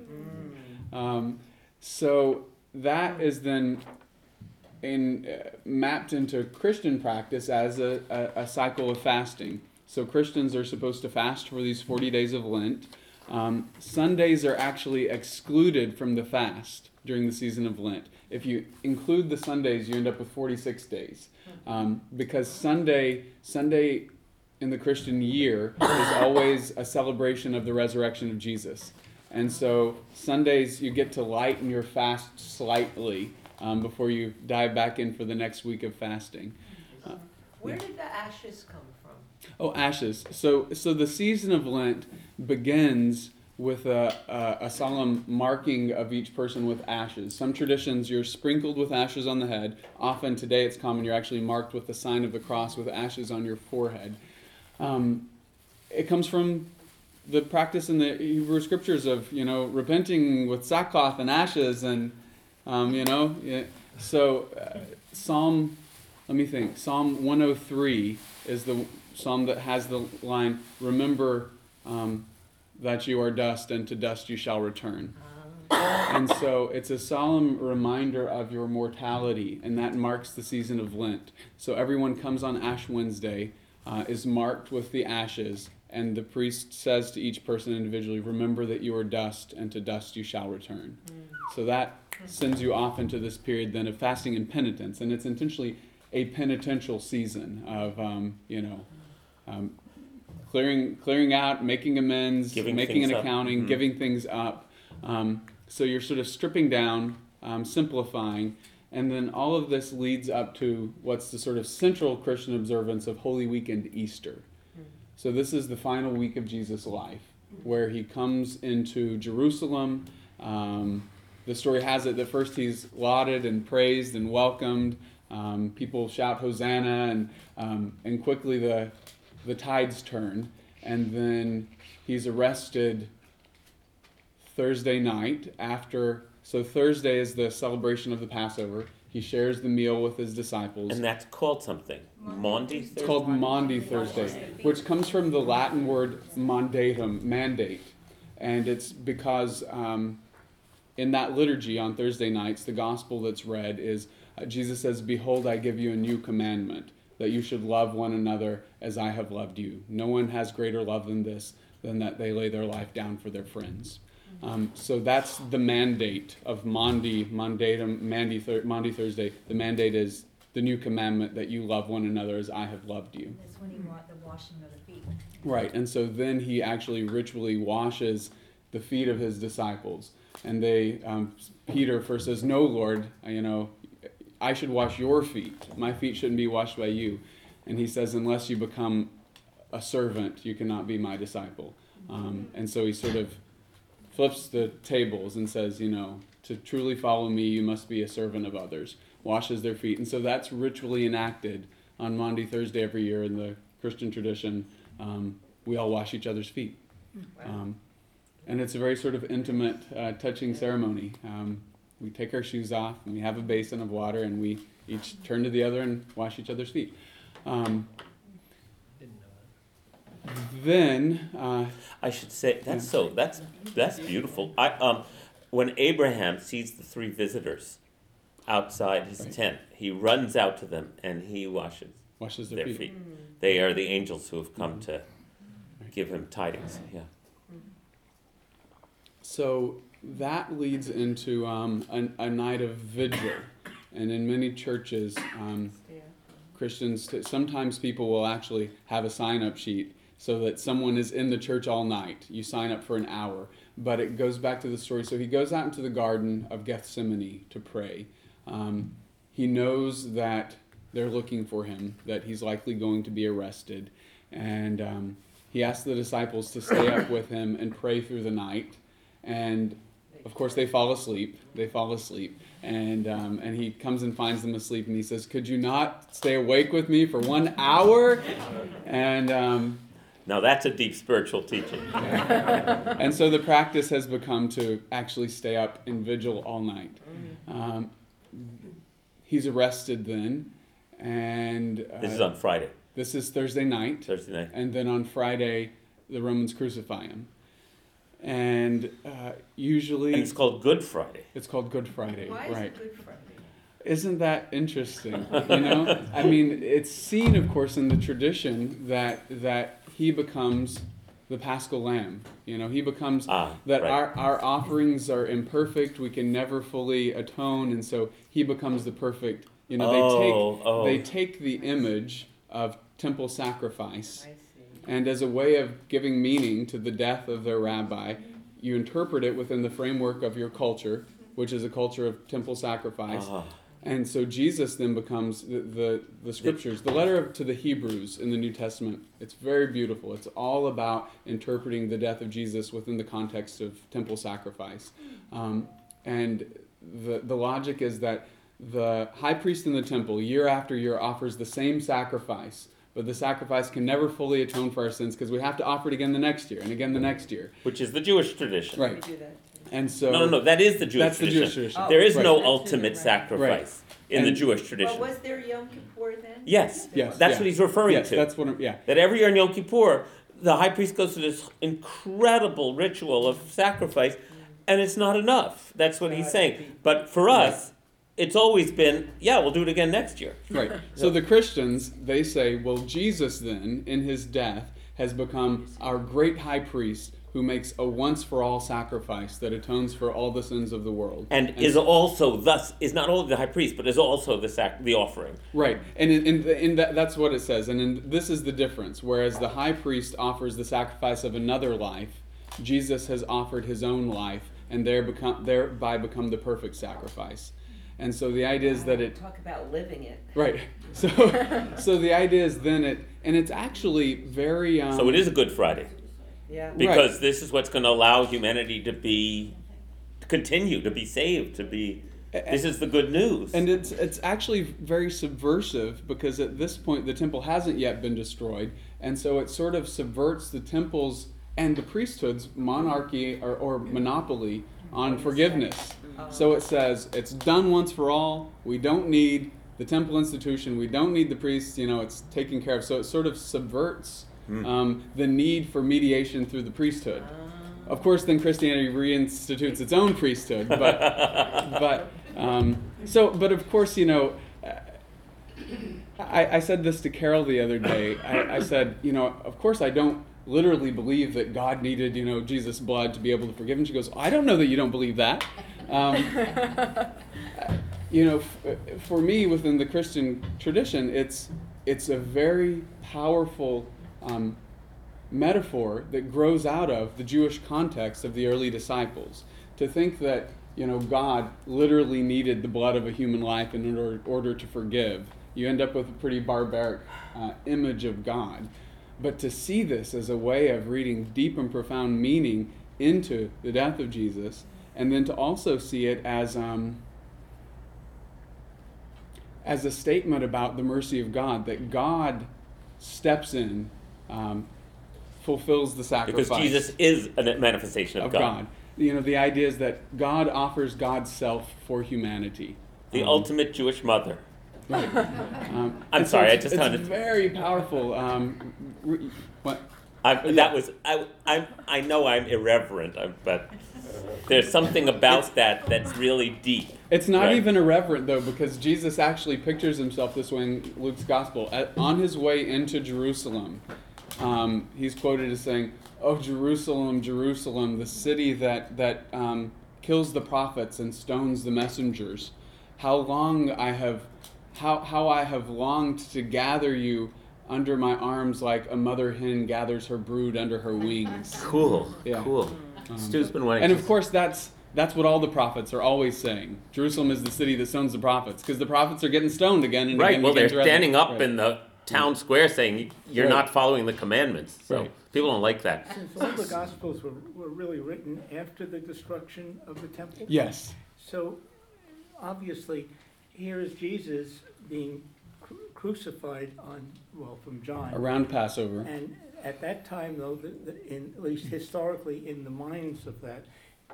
Um, so that is then in, uh, mapped into Christian practice as a, a, a cycle of fasting. So Christians are supposed to fast for these 40 days of Lent. Um, Sundays are actually excluded from the fast during the season of Lent. If you include the Sundays, you end up with 46 days. Um, because Sunday, Sunday in the Christian year is always a celebration of the resurrection of Jesus. And so Sundays, you get to lighten your fast slightly um, before you dive back in for the next week of fasting. Uh, Where did the ashes come from? Oh, ashes. So, so the season of Lent begins with a, a, a solemn marking of each person with ashes. Some traditions you're sprinkled with ashes on the head. Often today it's common you're actually marked with the sign of the cross with ashes on your forehead. Um, it comes from the practice in the Hebrew scriptures of you know repenting with sackcloth and ashes and um, you know yeah. so uh, Psalm let me think. Psalm 103 is the psalm that has the line remember um, that you are dust and to dust you shall return. And so it's a solemn reminder of your mortality and that marks the season of lent. So everyone comes on ash wednesday uh, is marked with the ashes and the priest says to each person individually remember that you are dust and to dust you shall return. So that sends you off into this period then of fasting and penitence. And it's intentionally a penitential season of um, you know um, clearing clearing out making amends Giving making an things up. accounting Mhm. giving things up. Um, so you're sort of stripping down um, simplifying. And then all of this leads up to what's the sort of central christian observance of holy week and easter so this is the final week of jesus life where he comes into jerusalem. Um, the story has it that first he's lauded and praised and welcomed. Um, people shout hosanna and, um, and quickly the, the tides turn. And then he's arrested thursday night after so thursday is the celebration of the passover he shares the meal with his disciples And that's called something. Maundy it's Thursday? called Maundy Thursday, which comes from the Latin word mandatum, mandate. And it's because um, in that liturgy on Thursday nights, the gospel that's read is uh, Jesus says, Behold, I give you a new commandment, that you should love one another as I have loved you. No one has greater love than this, than that they lay their life down for their friends. Um, so that's the mandate of Maundy, mandatum, Mandy, Thur- Maundy Thursday. The mandate is the new commandment that you love one another as I have loved you. That's when he the washing of the feet. Right, and so then he actually ritually washes the feet of his disciples, and they um, Peter first says, "No, Lord, you know, I should wash your feet. My feet shouldn't be washed by you." And he says, "Unless you become a servant, you cannot be my disciple." Um, and so he sort of flips the tables and says, "You know, to truly follow me, you must be a servant of others." Washes their feet, and so that's ritually enacted on Maundy Thursday every year in the Christian tradition. Um, we all wash each other's feet. Um, and it's a very sort of intimate, uh, touching ceremony. Um, we take our shoes off and we have a basin of water and we each turn to the other and wash each other's feet. Then, uh, I should say that's so that's that's beautiful. I um when Abraham sees the three visitors outside his Right. tent, he runs out to them and he washes washes their, their feet. feet. They are the angels who have come to give him tidings. Yeah. So that leads into um, a, a night of vigil. And in many churches, um, Christians, sometimes people will actually have a sign up sheet so that someone is in the church all night. You sign up for an hour. But it goes back to the story. So he goes out into the Garden of Gethsemane to pray. Um, he knows that they're looking for him, that he's likely going to be arrested. And um, he asks the disciples to stay up with him and pray through the night. And of course, they fall asleep. They fall asleep. And, um, and he comes and finds them asleep and he says, Could you not stay awake with me for one hour? And, um, Now that's a deep spiritual teaching. [laughs] and so the practice has become to actually stay up in vigil all night. Um, he's arrested then. And uh, This is on Friday, this is Thursday night. Thursday night. And then on Friday, the Romans crucify him. And uh, usually And it's called Good Friday. it's called Good Friday, Why is it Good Friday? Isn't that interesting? You [laughs] know, I mean, it's seen, of course, in the tradition that that he becomes the Paschal Lamb. You know, he becomes Ah, that right. our our offerings are imperfect. We can never fully atone, and so he becomes the perfect. You know, they Oh, take oh. they take the image of temple sacrifice, and as a way of giving meaning to the death of their rabbi, you interpret it within the framework of your culture, which is a culture of temple sacrifice. Ah. And so Jesus then becomes the, the, the scriptures, the letter to the Hebrews in the New Testament. It's very beautiful. It's all about interpreting the death of Jesus within the context of temple sacrifice. Um, and the, the logic is that the high priest in the temple, year after year, offers the same sacrifice, but the sacrifice can never fully atone for our sins because we have to offer it again the next year and again the next year. Which is the Jewish tradition. Right. We do that. And so. No, no, no. That is the Jewish That's the tradition. Jewish tradition. Oh. There is Right. no That's ultimate right. sacrifice in the And- Jewish Well, tradition. was there Yom Kippur then? yes. Yes, That's yeah. what he's referring Yes, to. that's what I'm, yeah. that every year in Yom Kippur, the high priest goes through this incredible ritual of sacrifice, and it's not enough. That's what he's uh, saying. But for us, it's always been, yeah, we'll do it again next year. Right. [laughs] So the Christians, they say, well, Jesus then, in his death, has become our great high priest who makes a once for all sacrifice that atones for all the sins of the world. And, is also thus is not only the high priest, but is also the sac- the offering. Right. And in, in, in that, that's what it says. And in, this is the difference. Whereas the high priest offers the sacrifice of another life, Jesus has offered his own life and there become, thereby become the perfect sacrifice. And so the idea is that it Talk about living it. Right. So, [laughs] so the idea is then it, and it's actually very. Um, So it is a Good Friday Yeah. because this is what's going to allow humanity to be, to continue to be saved, to be. This is the good news. And it's it's actually very subversive because at this point the temple hasn't yet been destroyed, and so it sort of subverts the temple's and the priesthood's monarchy or, or monopoly on forgiveness. So it says it's done once for all. We don't need the temple institution. We don't need the priests. You know, it's taken care of. So it sort of subverts um, the need for mediation through the priesthood. Of course, then Christianity reinstitutes its own priesthood, but [laughs] but um, so but of course you know uh, I, I said this to Carol the other day. I, I said you know of course I don't literally believe that God needed you know Jesus' blood to be able to forgive. And she goes, I don't know that you don't believe that. Um, you know, f- for me within the Christian tradition, it's it's a very powerful. Um, metaphor that grows out of the Jewish context of the early disciples. To think that you know God literally needed the blood of a human life in order, order to forgive, you end up with a pretty barbaric uh, image of God. But to see this as a way of reading deep and profound meaning into the death of Jesus, and then to also see it as um, as a statement about the mercy of God, that God steps in, um, fulfills the sacrifice because Jesus is a manifestation of, of God. You know, the idea is that God offers God's self for humanity. the Um, ultimate Jewish mother. [laughs] um, I'm and so sorry, I just it's found it- very powerful. Um, re- what? I, Yeah. That was I. I I know I'm irreverent, but there's something about that that's really deep. It's not Right. even irreverent though, because Jesus actually pictures himself this way in Luke's gospel. At, on his way into Jerusalem, um, he's quoted as saying, "Oh Jerusalem, Jerusalem, the city that that um, kills the prophets and stones the messengers. How long I have, how how I have longed to gather you." Under my arms, like a mother hen gathers her brood under her wings. [laughs] Cool. Yeah. Cool. Um, Stu's been wanting and of course, that's that's what all the prophets are always saying. Jerusalem is the city that stones the prophets, because the prophets are getting stoned again and Right. again. Right. Well, they're again throughout the- standing up right. in the town square saying you're Right. not following the commandments. So Right. people don't like that. Since all the Gospels were, were really written after the destruction of the temple. Yes. So, obviously, here is Jesus being cru- crucified on, well, from John. Around Passover. And at that time, though, the, the, in, at least historically, in the minds of that,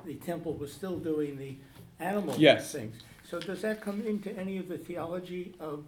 the temple was still doing the animal Yes. things. So does that come into any of the theology of,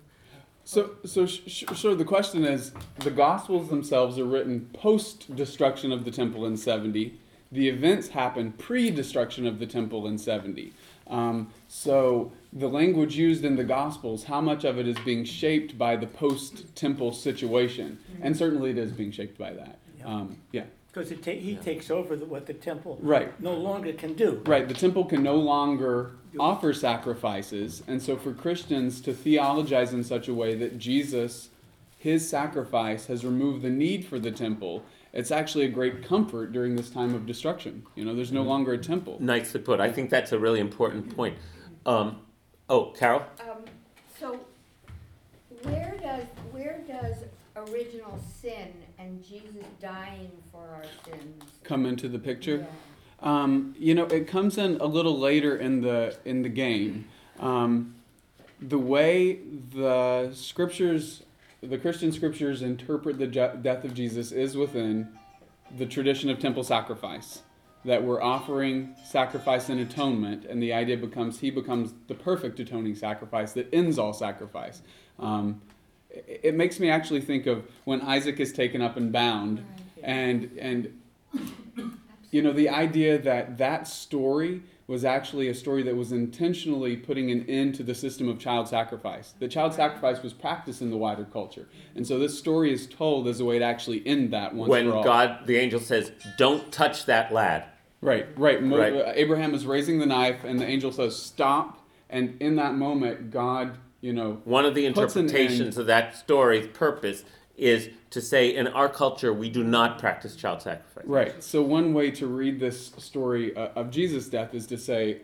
So, so sh- sure. The question is, the Gospels themselves are written post destruction of the temple in seventy. The events happen pre destruction of the temple in seventy. Um, so the language used in the Gospels, how much of it is being shaped by the post temple situation? And certainly it is being shaped by that. Um, yeah. Because it ta, he takes over the, what the temple Right. no longer can do. Right, the temple can no longer offer sacrifices, and so for Christians to theologize in such a way that Jesus, his sacrifice, has removed the need for the temple, it's actually a great comfort during this time of destruction. You know, there's no longer a temple. Nicely put. I think that's a really important point. Um, oh, Carol. Um, so, where does, where does original sin and Jesus dying for our sins? Come into the picture. Um, you know, it comes in a little later in the in the game. Um, the way the scriptures, the Christian scriptures interpret the je- death of Jesus is within the tradition of temple sacrifice. That we're offering sacrifice and atonement, and the idea becomes he becomes the perfect atoning sacrifice that ends all sacrifice. Um, it, it makes me actually think of when Isaac is taken up and bound, and and you know the idea that that story was actually a story that was intentionally putting an end to the system of child sacrifice. The child sacrifice was practiced in the wider culture. And so this story is told as a way to actually end that once when for all. God, the angel says, "Don't touch that lad." right right, Mo- Right. uh, abraham is raising the knife and the angel says stop. And in that moment god you know One of the interpretations of that story's purpose is to say, in our culture, we do not practice child sacrifice. Right. So one way to read this story uh, of Jesus' death is to say,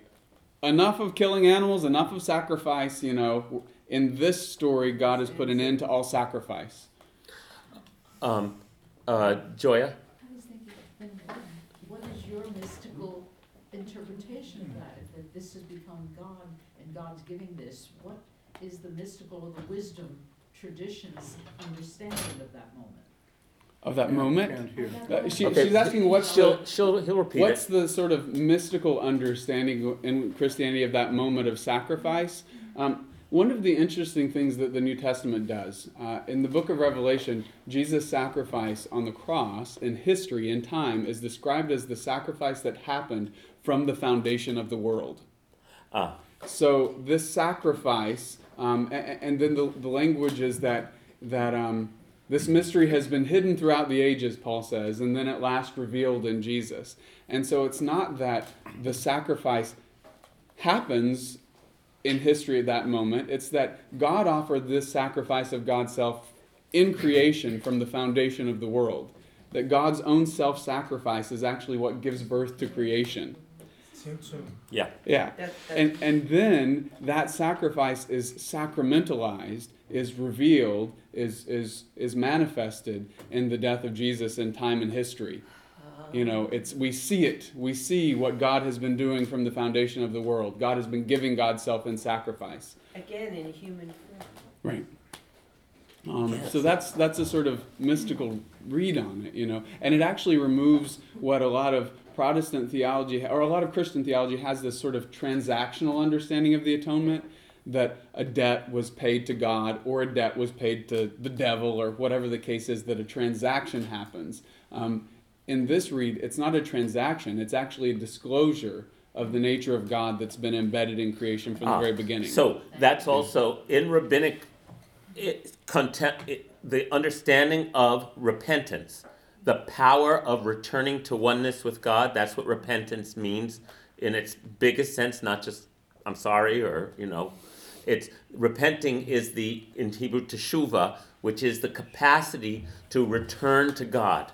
enough of killing animals, enough of sacrifice. You know, in this story, God has put an end to all sacrifice. Um, uh, Joya. I was thinking, what is your mystical interpretation of that? That this has become God and God's giving this, what is the mystical or the wisdom tradition's understanding of that moment? Of that moment, Can't hear. uh, she, Okay, she's asking what's she'll, the she'll he'll repeat what's it. the sort of mystical understanding in Christianity of that moment of sacrifice. Um, one of the interesting things that the New Testament does uh, in the book of Revelation, Jesus' sacrifice on the cross in history in time is described as the sacrifice that happened from the foundation of the world. Ah, So this sacrifice, um, and, and then the, the language is that that um, this mystery has been hidden throughout the ages, Paul says, and then at last revealed in Jesus. And so it's not that the sacrifice happens in history at that moment. It's that God offered this sacrifice of God's self in creation from the foundation of the world. That God's own self sacrifice is actually what gives birth to creation. Yeah. Yeah. That- that- And, and then that sacrifice is sacramentalized, is revealed, is, is, is manifested in the death of Jesus in time and history. You know, it's we see it. We see what God has been doing from the foundation of the world. God has been giving God's self in sacrifice. Again, in human form. Right. Um, so that's that's a sort of mystical read on it, you know, and it actually removes what a lot of Protestant theology or a lot of Christian theology has this sort of transactional understanding of the atonement that a debt was paid to God or a debt was paid to the devil or whatever the case is that a transaction happens. Um, in this read, it's not a transaction; it's actually a disclosure of the nature of God that's been embedded in creation from the Ah, very beginning. So that's also in rabbinic it, content, it, the understanding of repentance, the power of returning to oneness with God. That's what repentance means in its biggest sense, not just I'm sorry or you know, it's repenting is the in Hebrew teshuva, which is the capacity to return to God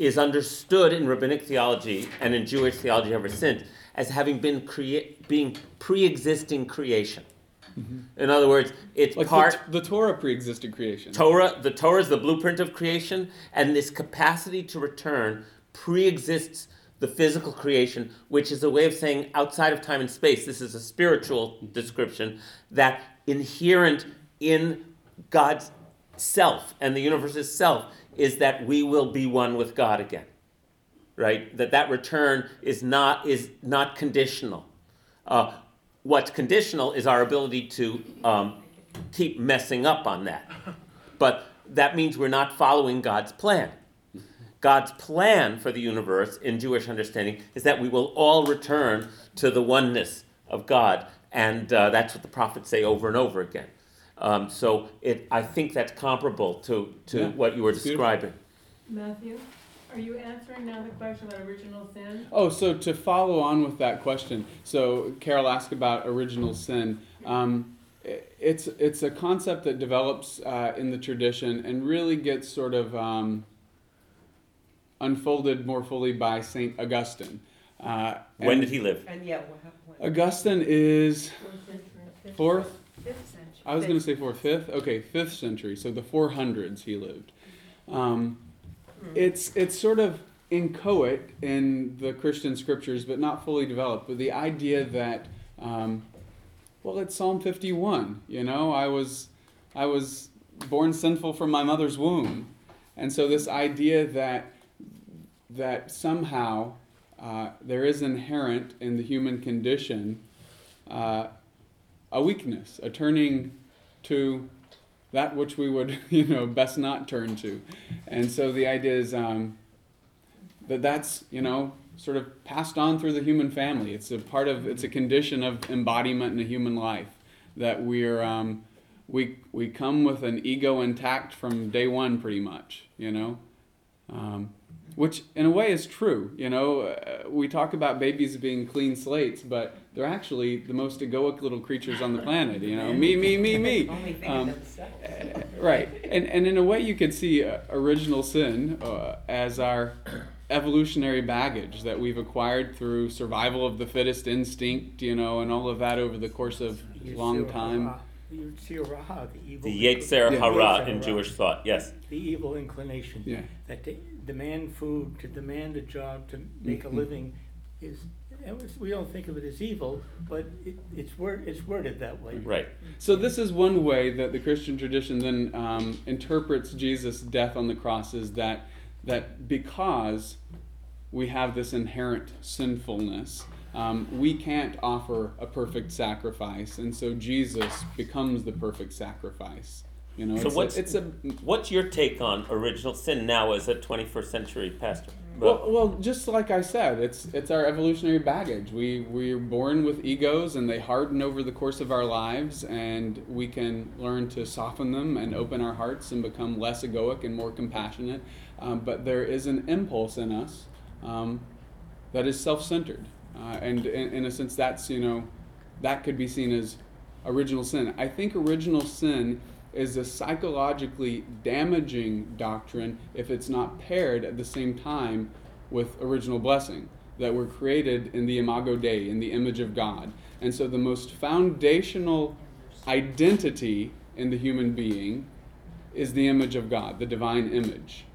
is understood in rabbinic theology and in Jewish theology ever since as having been crea- being pre-existing creation. In other words, it's Like part the, the Torah pre-existed creation. Torah. The Torah is the blueprint of creation, and this capacity to return pre-exists the physical creation, which is a way of saying outside of time and space. This is a spiritual description that inherent in God's self and the universe's self is that we will be one with God again. Right? That that return is not is not conditional. Uh, what's conditional is our ability to um, keep messing up on that. But that means we're not following God's plan. God's plan for the universe in Jewish understanding is that we will all return to the oneness of God. And uh, that's what the prophets say over and over again. Um, so it, I think that's comparable to, to Yeah, what you were describing. Matthew, are you answering now the question about original sin? Oh, so to follow on with that question, so Carol asked about original sin. Um, it's it's a concept that develops uh, in the tradition and really gets sort of um, unfolded more fully by Saint Augustine. Uh, When did he live? And yeah, what? Augustine is fourth. Fifth century. I was going to say fourth, fifth. Okay, fifth century. So the four hundreds he lived. Um, it's it's sort of inchoate in the Christian scriptures, but not fully developed. But the idea that, um, well, it's Psalm fifty one. You know, I was I was born sinful from my mother's womb, and so this idea that that somehow uh, there is inherent in the human condition. Uh, a weakness, a turning to that which we would, [laughs] you know, best not turn to. And so the idea is um, that that's, you know, sort of passed on through the human family. It's a part of, it's a condition of embodiment in a human life that we're, um, we, we come with an ego intact from day one, pretty much, you know. Um, which in a way is true. You know, uh, we talk about babies being clean slates, but they're actually the most egoic little creatures on the planet. You know, [laughs] me, me, me, me. Only Um, of themselves. [laughs] Right, and and in a way, you could see uh, original sin uh, as our evolutionary baggage that we've acquired through survival of the fittest instinct. You know, and all of that over the course of a long time. hara, Yetzer hara, the evil. The Yetzer Hara in. Jewish thought, yes. The evil inclination. Yeah. That to demand food, to demand a job, to make a Mhm. living is, and it's- we don't think of it as evil, but it, it's word, it's worded that way. Right. So this is one way that the Christian tradition then um, interprets Jesus' death on the cross is that that because we have this inherent sinfulness, um, we can't offer a perfect sacrifice, and so Jesus becomes the perfect sacrifice. You know, So it's what's- a, it's a What's your take on original sin now as a 21st century pastor? Well, well, just like I said, it's it's our evolutionary baggage. We we're born with egos, and they harden over the course of our lives, and we can learn to soften them and open our hearts and become less egoic and more compassionate. Um, but there is an impulse in us um, that is self-centered, uh, and in, in a sense, that's you know, that could be seen as original sin. I think original sin is a psychologically damaging doctrine if it's not paired at the same time with original blessing that we're created in the imago dei in the image of god. And so the most foundational identity in the human being is the image of god the divine image.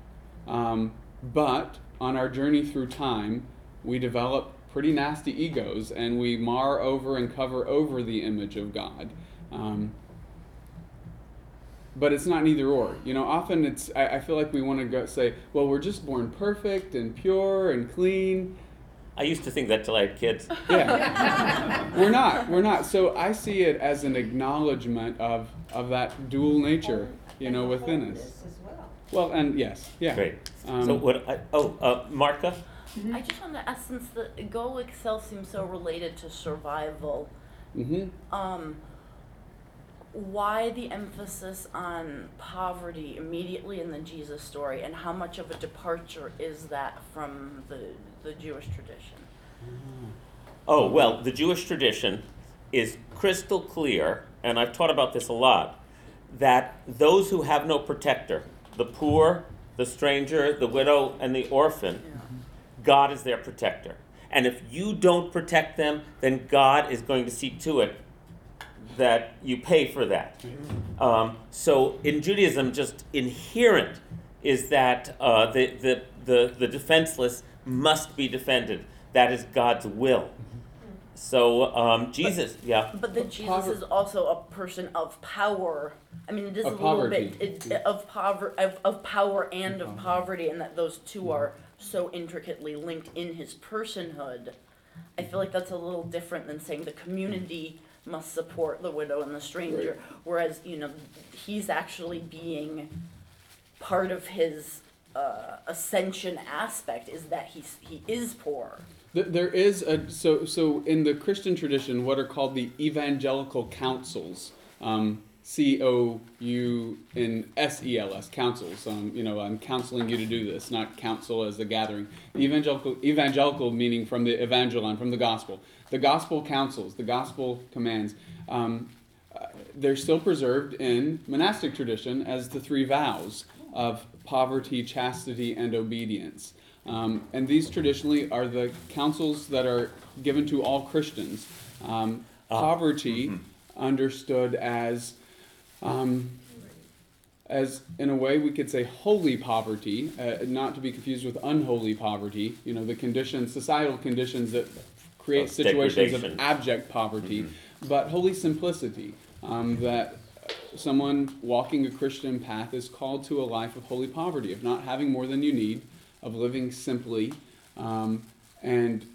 Um, but on our journey through time we develop pretty nasty egos and we mar over and cover over the image of god. Um, but it's not neither or. You know, often it's I, I feel like we want to go say, well, we're just born perfect and pure and clean. I used to think that till I had kids. [laughs] Yeah, we're not. We're not. So I see it as an acknowledgement of of that dual nature, you know, within us. As well. Well, and yes, yeah. Great. Um, so what? I, oh, uh, Marka. I just want to ask, since the egoic self seems so related to survival, mhm. um, why the emphasis on poverty immediately in the Jesus story, and how much of a departure is that from the the Jewish tradition? Mm-hmm. Oh, well, the Jewish tradition is crystal clear, and I've taught about this a lot, that those who have no protector, the poor, the stranger, the widow, and the orphan, God is their protector. And if you don't protect them, then God is going to see to it that you pay for that. Um, so in Judaism, just inherent is that uh, the, the, the, the defenseless must be defended. That is God's will. So um, Jesus, yeah. But then Jesus pover- is also a person of power. I mean, it is Of a little poverty. bit it, of power of, of power and of poverty. poverty, and that those two are so intricately linked in his personhood. I feel like that's a little different than saying the community must support the widow and the stranger, whereas you know he's actually being part of his uh, ascension aspect is that he's he is poor. Th- There is a so so in the Christian tradition, what are called the evangelical counsels, um, C O U N S E L S counsels. Um, you know, I'm counseling you to do this, not council as a gathering. The evangelical evangelical meaning from the evangelon, from the gospel. The gospel counsels, the gospel commands. Um, uh, they're still preserved in monastic tradition as the three vows of poverty, chastity, and obedience. Um, and these traditionally are the counsels that are given to all Christians. Um, Ah, poverty, understood as, um, as in a way we could say holy poverty, uh, not to be confused with unholy poverty. You know the conditions, societal conditions that create Of situations of abject poverty, but holy simplicity. Um, that someone walking a Christian path is called to a life of holy poverty, of not having more than you need, of living simply, um, and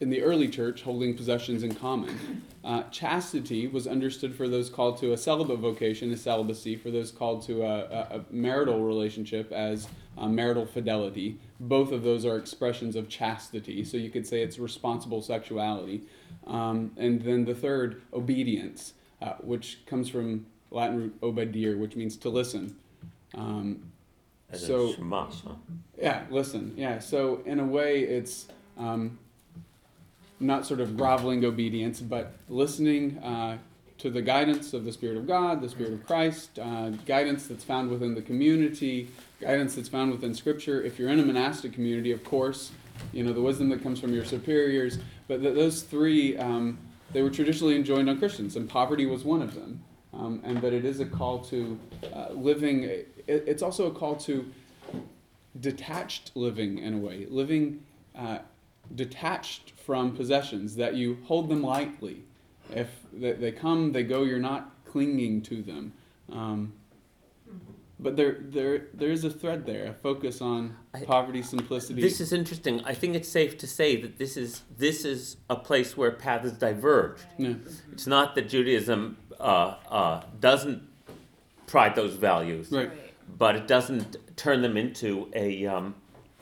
in the early church, holding possessions in common. Uh, chastity was understood for those called to a celibate vocation as celibacy, for those called to a, a, a marital relationship as uh, marital fidelity. Both of those are expressions of chastity, so you could say it's responsible sexuality. Um, and then the third, obedience, uh, which comes from Latin root obedir, which means to listen. Um, As so Shema, huh? yeah, listen. Yeah. So in a way, it's um, not sort of groveling obedience, but listening uh, to the guidance of the Spirit of God, the Spirit of Christ, uh, guidance that's found within the community, guidance that's found within Scripture. If you're in a monastic community, of course, you know the wisdom that comes from your superiors. But th- those three, um, they were traditionally enjoined on Christians, and poverty was one of them. Um, and but it is a call to uh, living. It, it's also a call to detached living in a way, living uh, detached from possessions, that you hold them lightly. If they, they come, they go, you're not clinging to them. Um, but there, there, there is a thread there, a focus on I- poverty, simplicity. This is interesting. I think it's safe to say that this is this is a place where paths diverged Yeah. It's not that Judaism uh, uh, doesn't pride those values, Right. but it doesn't turn them into a um,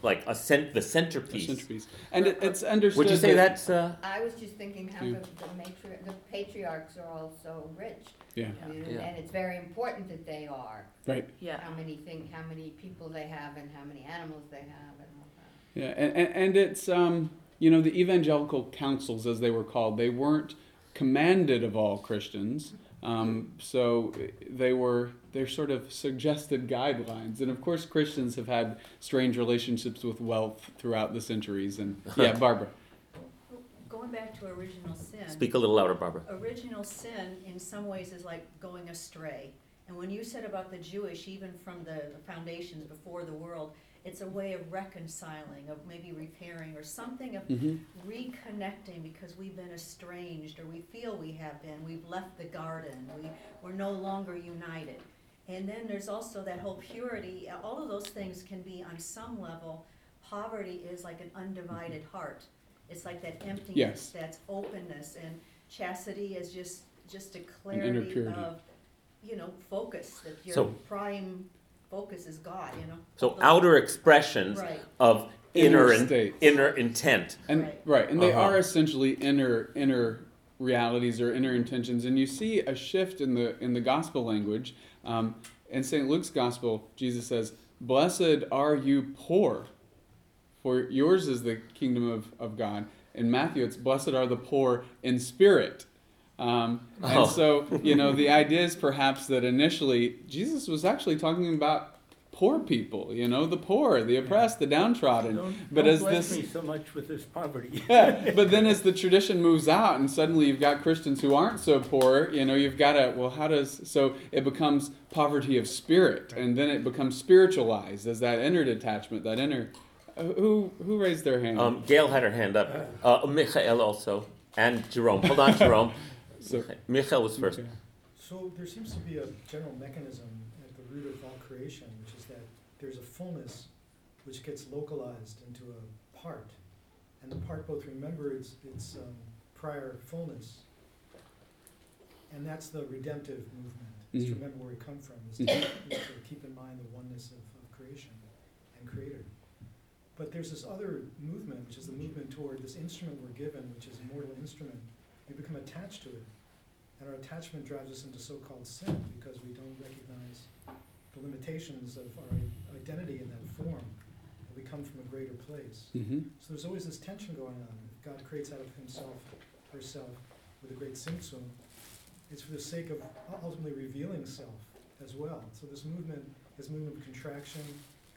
like a cent- the A centerpiece. centerpiece. And it, it's understood. Would you say that, that's uh, I was just thinking how Yeah. the, the matri- the patriarchs are all so rich. Yeah. you know, Yeah. And it's very important that they are, Right. Yeah. how many thing, how many people they have and how many animals they have and all that. Yeah, and, and, and it's um, you know the evangelical counsels as they were called. They weren't commanded of all Christians, um, so they were they're sort of suggested guidelines. And of course, Christians have had strange relationships with wealth throughout the centuries. And [laughs] yeah, Barbara. Going back to original sin. speak a little louder, Barbara? original sin in some ways is like going astray. And when you said about the Jewish, even from the the foundations before the world, it's a way of reconciling, of maybe repairing, or something of hmm reconnecting because we've been estranged, or we feel we have been. We've left the garden. We, we're no longer united. And then there's also that whole purity. All of those things can be, on some level, poverty is like an undivided heart. It's like that emptiness, Yes. that's openness, and chastity is just just a clarity purity. of, you know, focus. That your So- prime focus is God. You know. So Those- outer expressions Right. of Inner inner in, inner intent. And Right. right, and they Uh-huh. are essentially inner inner realities or inner intentions, and you see a shift in the in the gospel language. Um, in St. Luke's gospel, Jesus says, "Blessed are you poor, for yours is the kingdom of, of God." In Matthew, it's "Blessed are the poor in spirit." Um, [laughs] and Oh. so, you know, the idea is perhaps that initially Jesus was actually talking about poor people, you know, the poor, the oppressed, the downtrodden. Don't, But don't as bless this me so much with this poverty. [laughs] yeah, [laughs] but then as the tradition moves out and suddenly you've got Christians who aren't so poor, you know, you've got to, well, how does, so it becomes poverty of spirit and then it becomes spiritualized as that inner detachment, that inner, uh, who, who raised their hand? Um, Gail had her hand up. Uh, Michael also. And Jerome. Hold on, Jerome. So- Michael was first. Okay. So there seems to be a general mechanism at the root of all creation, which is that there's a fullness which gets localized into a part. And the part both remembers its um, prior fullness, and that's the redemptive movement, is to Mhm. remember where we come from, is to, is to keep in mind the oneness of, of creation and creator. But there's this other movement, which is the movement toward this instrument we're given, which is a mortal instrument. We become attached to it. And our attachment drives us into so-called sin because we don't recognize the limitations of our identity in that form. That we come from a greater place. Mhm. So there's always this tension going on. If God creates out of himself, herself, with a great tzimtzum, it's for the sake of ultimately revealing self as well. So this movement is a movement of contraction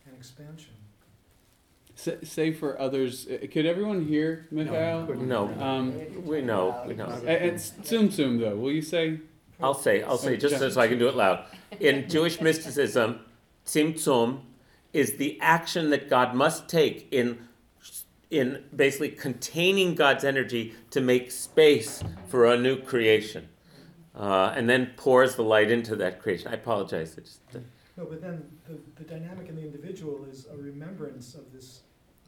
and expansion. Say, say for others, uh, could everyone hear Mikhail? No. Um, We know. We know. a- and tzimtzum though, will you say? I'll say, I'll say, just so I can do it loud. In Jewish mysticism, tzimtzum is the action that God must take in, in basically containing God's energy to make space for a new creation. Uh, and then pours the light into that creation. I apologize. It's just, No, but then the, the dynamic in the individual is a remembrance of this, of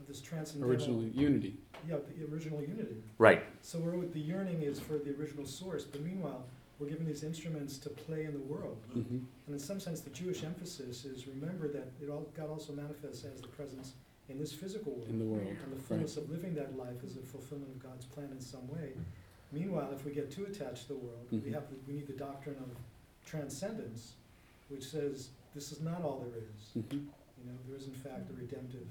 this transcendental. Originally, unity. Yeah, the original unity. right. So we're, the yearning is for the original source, but meanwhile, we're given these instruments to play in the world. Mhm. And in some sense, the Jewish emphasis is remember that it all, God also manifests as the presence in this physical world. In the world. And the fullness of living that life is a fulfillment of God's plan in some way. Meanwhile, if we get too attached to the world, we Mhm. have, we need the doctrine of transcendence, which says this is not all there is. Mhm. You know, there is in fact a redemptive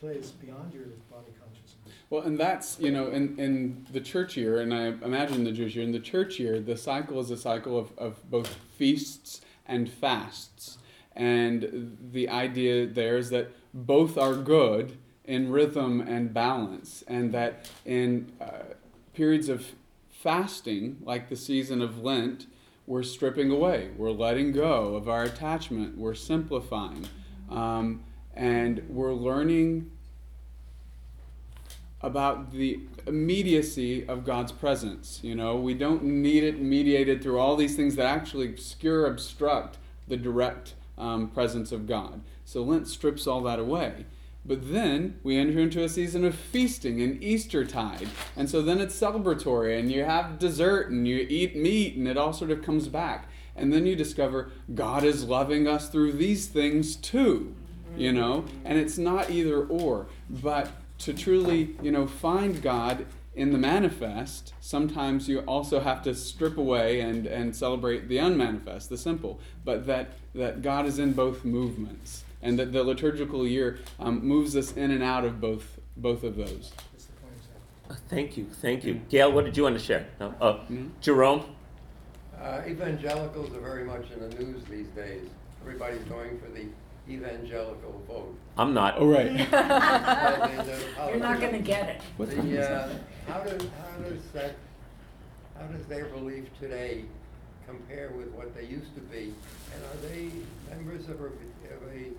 place beyond your body consciousness. Well, and that's, you know, in, in the church year, and I imagine the Jewish year, in the church year, the cycle is a cycle of, of both feasts and fasts. And the idea there is that both are good in rhythm and balance, and that in uh, periods of fasting, like the season of Lent, we're stripping away, we're letting go of our attachment, we're simplifying, um, and we're learning about the immediacy of God's presence. You know, we don't need it mediated through all these things that actually obscure, obstruct the direct um, presence of God. So Lent strips all that away. But then we enter into a season of feasting and Eastertide. And so then it's celebratory and you have dessert and you eat meat and it all sort of comes back. And then you discover God is loving us through these things too, you know? And it's not either or, but to truly, you know, find God in the manifest, sometimes you also have to strip away and, and celebrate the unmanifest, the simple. But that, that God is in both movements, and that the liturgical year um, moves us in and out of both both of those. That's the point. Uh, Thank you. Thank you. Gail, what did you want to share? No? Uh, Mhm. Jerome? Uh, evangelicals are very much in the news these days. Everybody's going for the evangelical vote. I'm not. Oh, right. Well, [laughs] they- You're not gonna get it. What time is The, uh, that? how does, how does that, how does their belief today compare with what they used to be? And are they members of a, of a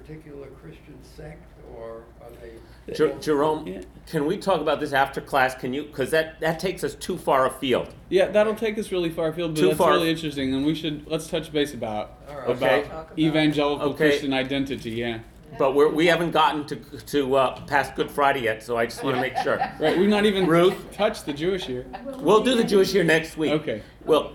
particular Christian sect, or are they? Jer- Jerome, Yeah. can we talk about this after class? Can you? Because that, that takes us too far afield. Yeah, that'll take us really far afield, but Too that's far. really interesting, and we should let's touch base about All right. Okay. about evangelical Okay. Christian identity. Yeah, But we're, we haven't gotten to, to uh, past Good Friday yet, so I just want to make sure. [laughs] right. We've not even Ruth? touched the Jewish year. We'll do the Jewish year next week. Okay, Well,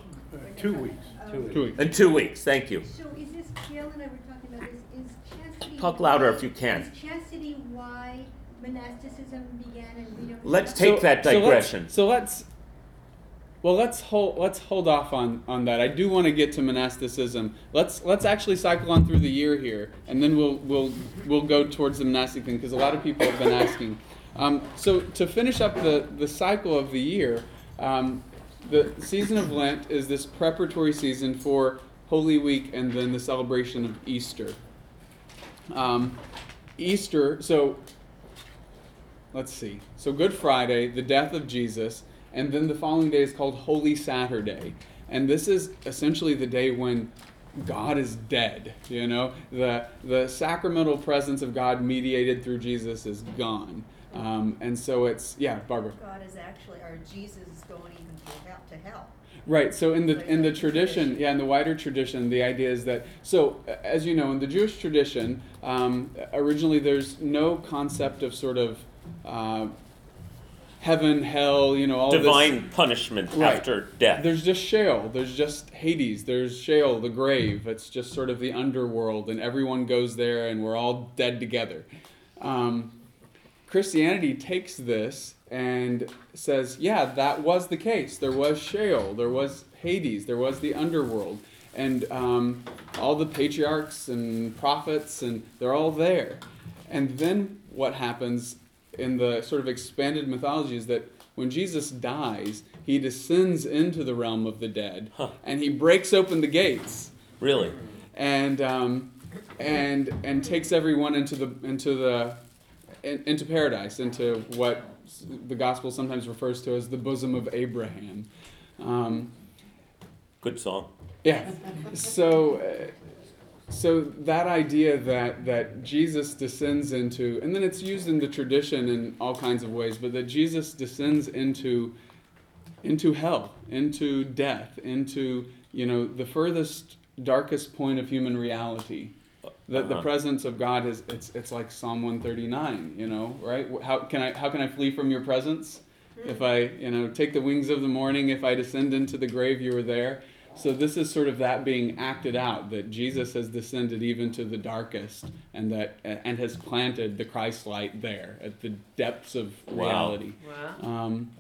Two weeks, two weeks. two weeks. in two weeks. Thank you. So is this, Gail and I were talking about this, is chastity? Talk louder if you can. Is chastity why monasticism began and we don't? Let's take that so let's- digression. So let's, Well, let's hold let's hold off on, on that. I do want to get to monasticism. Let's let's actually cycle on through the year here, and then we'll we'll we'll go towards the monastic thing because a lot of people have been asking. Um, so to finish up the the cycle of the year, um, the season of Lent is this preparatory season for Holy Week and then the celebration of Easter. Um, Easter, so let's see. So Good Friday, the death of Jesus, and then the following day is called Holy Saturday. And this is essentially the day when God is dead, you know? The the sacramental presence of God mediated through Jesus is gone. Um, and so it's yeah, Barbara. God is actually, or Jesus is going even to hell, to hell. Right. So in the in the tradition, tradition. yeah, in the wider tradition, the idea is that so as you know, in the Jewish tradition, um, originally there's no concept of sort of uh, heaven, hell, you know, all Divine punishment Right. after death. There's just Sheol. There's just Hades. There's Sheol, the grave. It's just sort of the underworld, and everyone goes there, and we're all dead together. Um, Christianity takes this and says, yeah, that was the case. There was Sheol, there was Hades, there was the underworld, and um, all the patriarchs and prophets, and they're all there. And then what happens in the sort of expanded mythology is that when Jesus dies, he descends into the realm of the dead, Huh. and he breaks open the gates Really? and um, and and takes everyone into the into the in, into paradise, into what the gospel sometimes refers to as the bosom of Abraham. Um, Good song. yeah. So, uh, so that idea that that Jesus descends into, and then it's used in the tradition in all kinds of ways, but that Jesus descends into into hell, into death, into you know the furthest darkest point of human reality. That the Uh-huh. presence of God is it's it's like Psalm 139, you know, right? How can I how can I flee from your presence? If I, you know, take the wings of the morning, if I descend into the grave, you are there. So this is sort of that being acted out that Jesus has descended even to the darkest and that and has planted the Christ light there at the depths of Wow. reality. Wow. Um,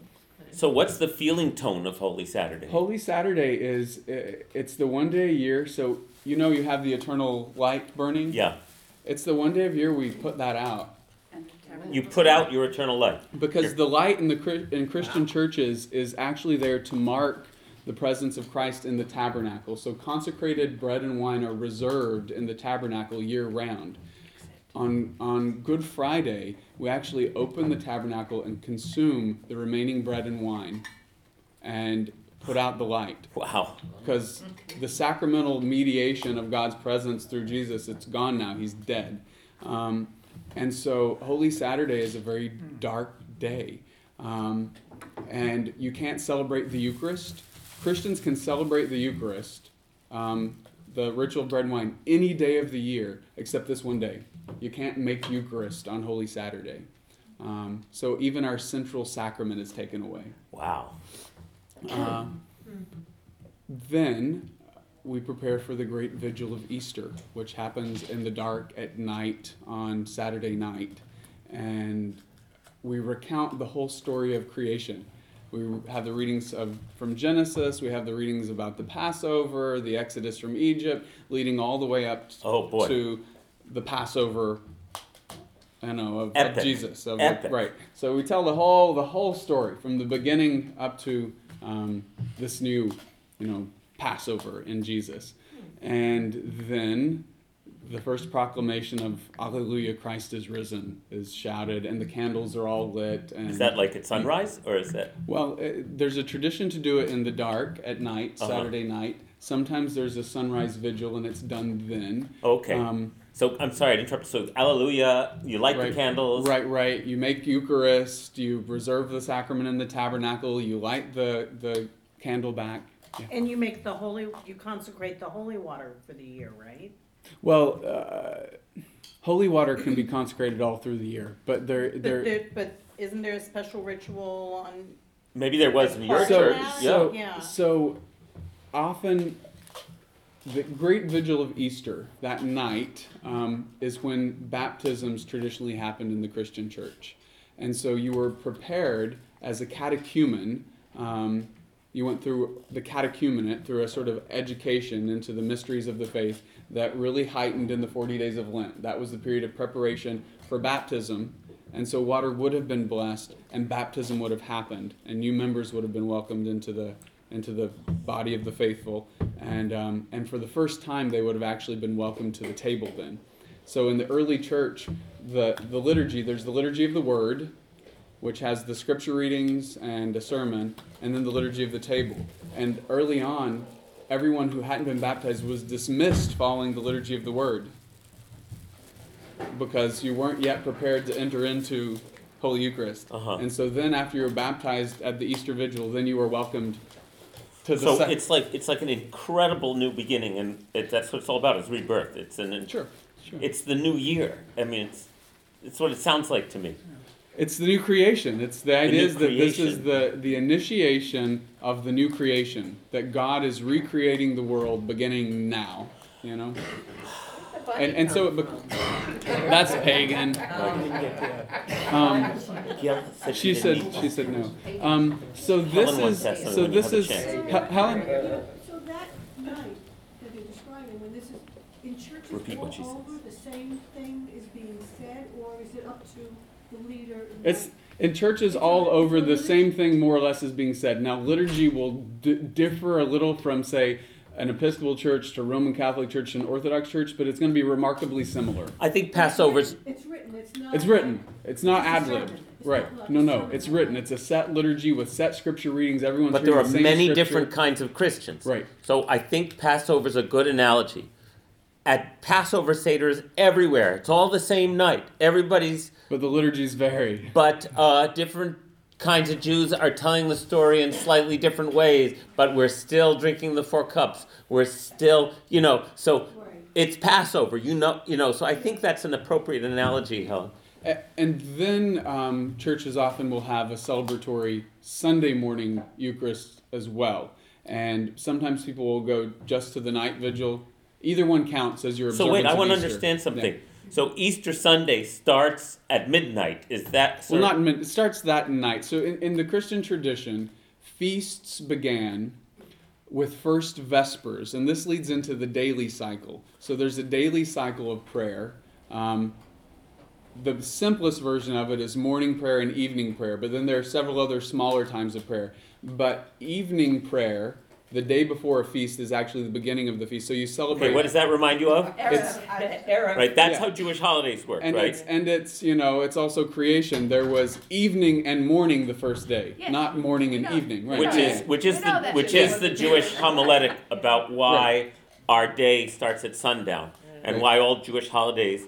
So what's the feeling tone of Holy Saturday? Holy Saturday is uh, it's the one day a year. So you know you have the eternal light burning. Yeah. It's the one day of year we put that out You put out your eternal light. because the light in the in Christian uh-huh. churches is actually there to mark the presence of Christ in the tabernacle. So consecrated bread and wine are reserved in the tabernacle year round. On on Good Friday, we actually open the tabernacle and consume the remaining bread and wine and put out the light Wow. because the sacramental mediation of God's presence through Jesus, it's gone now. He's dead. Um, and so Holy Saturday is a very dark day. Um, and you can't celebrate the Eucharist. Christians can celebrate the Eucharist, um, the ritual bread and wine, any day of the year except this one day. You can't make Eucharist on Holy Saturday. Um, so even our central sacrament is taken away. Wow. Uh, then we prepare for the great vigil of Easter, which happens in the dark at night on Saturday night. And we recount the whole story of creation. We have the readings of from Genesis, we have the readings about the Passover, the Exodus from Egypt, leading all the way up Oh boy. to the Passover I know of, of Jesus. Of Epic. right. So we tell the whole the whole story from the beginning up to um, this new, you know, Passover in Jesus, and then the first proclamation of Alleluia, Christ is risen is shouted, and the candles are all lit. And Is that like at sunrise or is that? well, uh, there's a tradition to do it in the dark at night, Uh-huh. Saturday night. Sometimes there's a sunrise vigil, and it's done then. Okay. Um, so I'm sorry to interrupt. So Alleluia, you light Right. the candles. Right, right. You make Eucharist. You reserve the sacrament in the tabernacle. You light the the candle back. Yeah. And you make the holy, you consecrate the holy water for the year, right? Well, uh, holy water can be consecrated all through the year, but there But there. there, but isn't there a special ritual on, Maybe there was in your Part so church. Yeah. so Yeah. so often the great vigil of Easter that night um, is when baptisms traditionally happened in the Christian church, and so you were prepared as a catechumen um, you went through the catechumenate, through a sort of education into the mysteries of the faith that really heightened in the 40 days of Lent. That was the period of preparation for baptism. And so water would have been blessed and baptism would have happened and new members would have been welcomed into the into the body of the faithful and um, and for the first time they would have actually been welcomed to the table then. So in the early church, the the liturgy there's the liturgy of the word, which has the scripture readings and a sermon, and then the liturgy of the table. And early on, everyone who hadn't been baptized was dismissed following the liturgy of the word because you weren't yet prepared to enter into Holy Eucharist. Uh-huh. And so then, after you were baptized at the Easter Vigil, then you were welcomed to the So sec- it's like it's like an incredible new beginning, and it, that's what it's all about. Is rebirth. It's an Sure, sure. It's the new year. I mean, it's it's what it sounds like to me. It's the new creation. It's the idea new is that this is creation. the, the initiation of the new creation. That God is recreating the world beginning now. You know? And, and so it bec- that's pagan. I didn't get to that. Um, she said she said no. Um, so this is to ask something so this is chance. Helen. So that night that they're describing, when this is, in churches Repeat what all she says. over, the same thing is being said, or is it up to the leader? It's in churches all over the same thing more or less is being said. Now liturgy will d- differ a little from say an Episcopal church to Roman Catholic church to an Orthodox church, but it's going to be remarkably similar. I think Passover's. It's written, it's not. It's written. It's not ad sermon. lib. Right. not No, no. It's written. It's a set liturgy with set scripture readings. Everyone's But there are the same many scripture. different kinds of Christians. Right. So I think Passover's a good analogy. At Passover Seder's everywhere. It's all the same night. Everybody's. But the liturgies vary. But uh, different kinds of Jews are telling the story in slightly different ways. But we're still drinking the four cups. We're still, you know. So it's Passover. You know. You know. So I think that's an appropriate analogy, Helen. And then um, churches often will have a celebratory Sunday morning Eucharist as well. And sometimes people will go just to the night vigil. Either one counts as your So wait, I want to understand something. Yeah. So Easter Sunday starts at midnight. Is that Well, not it starts that night. So in, in the Christian tradition, feasts began with first vespers, and this leads into the daily cycle. So there's a daily cycle of prayer. Um, the simplest version of it is morning prayer and evening prayer, but then there are several other smaller times of prayer. But evening prayer, the day before a feast, is actually the beginning of the feast. So you celebrate. Okay, what does that remind you of? It's- Right, that's Yeah. how Jewish holidays work, and right? it's and it's you know it's also creation. There was evening and morning the first day, Yes. not morning and No. evening. Right. Which is which is We the which is the Jewish homiletic about why our day starts at sundown and Right. why all Jewish holidays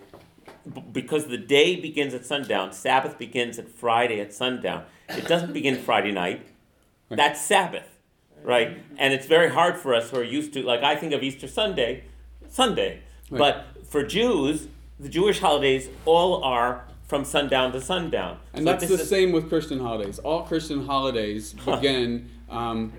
because the day begins at sundown, Sabbath begins at Friday at sundown. It doesn't begin Friday night. Right. That's Sabbath, right? And it's very hard for us who are used to like I think of Easter Sunday, Sunday. Right. But for Jews, the Jewish holidays all are from sundown to sundown. And So that's the is- same with Christian holidays. All Christian holidays begin um,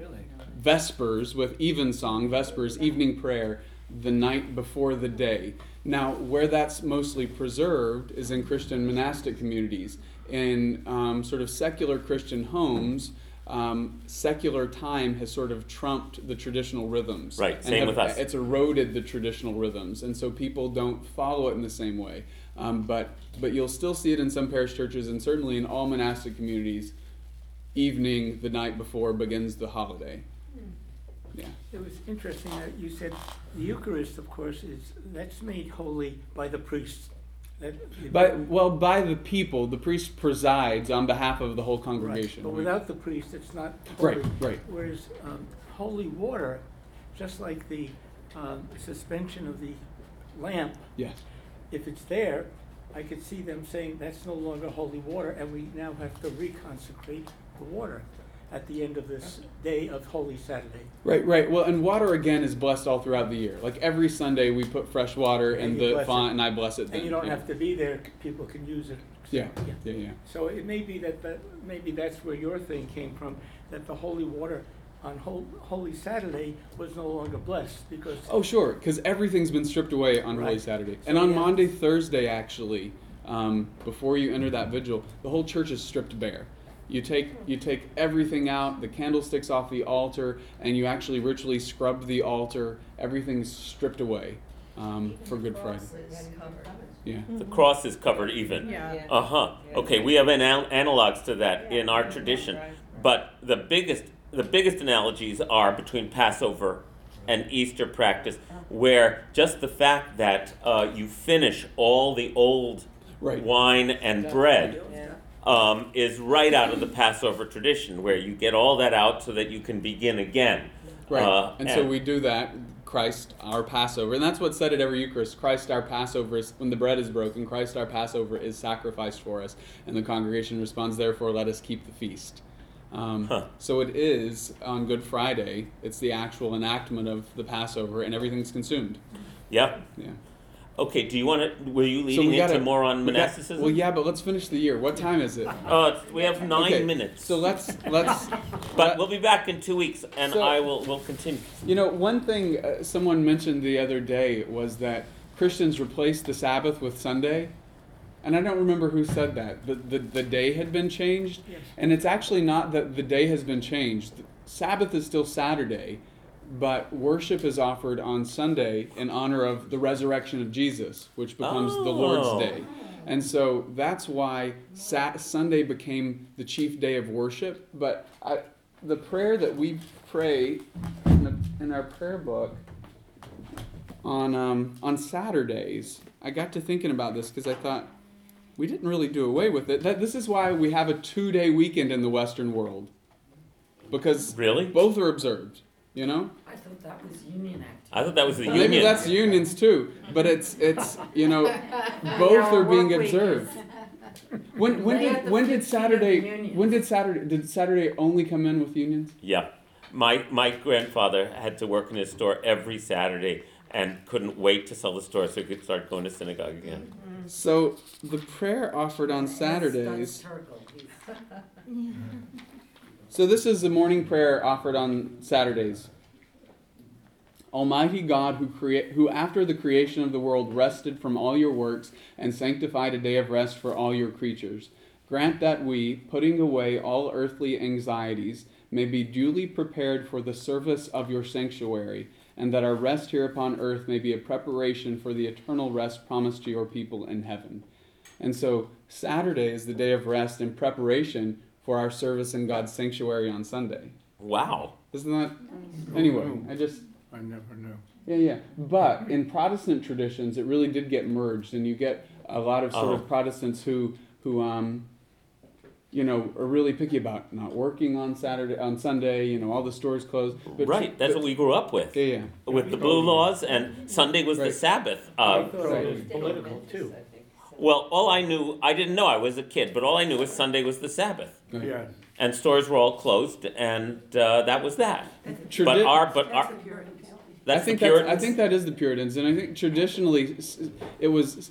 Vespers with evensong, Vespers, evening prayer, the night before the day. Now, where that's mostly preserved is in Christian monastic communities. In um, sort of secular Christian homes, um, secular time has sort of trumped the traditional rhythms. Right, same have- with us. It's eroded the traditional rhythms, and so people don't follow it in the same way. Um, but but you'll still see it in some parish churches, and certainly in all monastic communities. Evening the night before begins the holiday. Yeah. It was interesting that you said the Eucharist, of course, is, that's made holy by the priest. By well, by the people, the priest presides on behalf of the whole Right, congregation. But We- without the priest, it's not Right, holy. right. Whereas um, holy water, just like the um, suspension of the lamp, Yeah. if it's there, I could see them saying that's no longer holy water, and we now have to reconsecrate the water at the end of this day of Holy Saturday. Right, right. Well, and water again is blessed all throughout the year. Like every Sunday, we put fresh water in And you the font, it. and I bless it. Then. And you don't yeah. have to be there, people can use it. Yeah, yeah, yeah. So it may be that, that, maybe that's where your thing came from, that the holy water on Holy Saturday was no longer blessed, because Oh, sure, because everything's been stripped away on Holy Right. Saturday. So And on have- Maundy Thursday, actually, um, before you enter that vigil, the whole church is stripped bare. You take you take everything out, the candlesticks off the altar, and you actually ritually scrub the altar. Everything's stripped away um, for Good Friday. Yeah. The cross is covered even. Yeah. Uh huh. Okay, we have anal- analogs to that in our tradition, but the biggest the biggest analogies are between Passover and Easter practice, where just the fact that uh, you finish all the old Right. wine and bread um, is right out of the Passover tradition, where you get all that out so that you can begin again. Right. Uh, and, so we do that. Christ our Passover, and that's what's said at every Eucharist. Christ our Passover is when the bread is broken. Christ our Passover is sacrificed for us, and the congregation responds, "Therefore, let us keep the feast." Um, Huh. So it is on Good Friday. It's the actual enactment of the Passover, and everything's consumed. Yeah. Yeah. Okay. Do you want to? Were you So leading we gotta- into more on we got- monasticism? well, yeah, but let's finish the year. What time is it? Uh, we have nine Okay, minutes. So let's let's. [laughs] But we'll be back in two weeks, and So- I will will continue. You know, one thing uh, someone mentioned the other day was that Christians replaced the Sabbath with Sunday. And I don't remember who said that. The, the, the day had been changed. Yes. And it's actually not that the day has been changed. Sabbath is still Saturday, but worship is offered on Sunday in honor of the resurrection of Jesus, which becomes the Oh. Lord's Day. And so that's why Sat- Sunday became the chief day of worship. But I, the prayer that we pray in, the, in our prayer book on um, on Saturdays, I got to thinking about this because I thought we didn't really do away with it. That, this is why we have a two-day weekend in the Western world because Really? both are observed. You know, I thought that was Union Act. I thought that was the maybe union. that's unions too, but it's it's you know [laughs] both are being observed. [laughs] When when did when did 15 of the Saturday when did Saturday did Saturday only come in with unions? Yeah. My my grandfather had to work in his store every Saturday and couldn't wait to sell the store so he could start going to synagogue again. So the prayer offered on Saturdays. [laughs] So this is the morning prayer offered on Saturdays. Almighty God, who create, who after the creation of the world rested from all your works and sanctified a day of rest for all your creatures, grant that we, putting away all earthly anxieties, may be duly prepared for the service of your sanctuary, and that our rest here upon earth may be a preparation for the eternal rest promised to your people in heaven. And so Saturday is the day of rest in preparation for our service in God's sanctuary on Sunday. Wow. Isn't that? Anyway, I just. I never knew. Yeah, yeah. But in Protestant traditions, it really did get merged, and you get a lot of sort Oh. of Protestants who, who, um, you know, are really picky about not working on Saturday, on Sunday. You know, all the stores closed. But right. That's but- what we grew up with. Yeah, yeah. With the blue laws, and Sunday was the Right. Sabbath. I Uh, thought it was political too. Well, all I knew, I didn't know I was a kid, but all I knew was Sunday was the Sabbath, Right. Yeah. and stores were all closed, and uh, that was that. But Tradi- our, but our, that's I think the that's, I Puritans. think that is the Puritans, and I think traditionally s- it was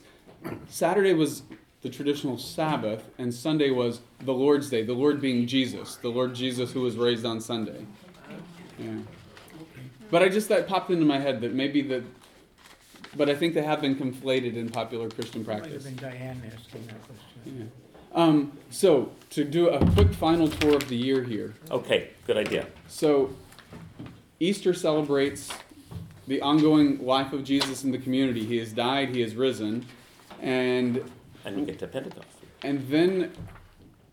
Saturday was the traditional Sabbath, and Sunday was the Lord's Day. The Lord being Jesus, the Lord Jesus who was raised on Sunday. Yeah. But I just that popped into my head that maybe that, but I think they have been conflated in popular Christian Might have practice. been Diane asking that question. Yeah. Um, so to do a quick final tour of the year here. Okay, good idea. So, Easter celebrates the ongoing life of Jesus in the community. He has died, he has risen, and And we get to Pentecost. and then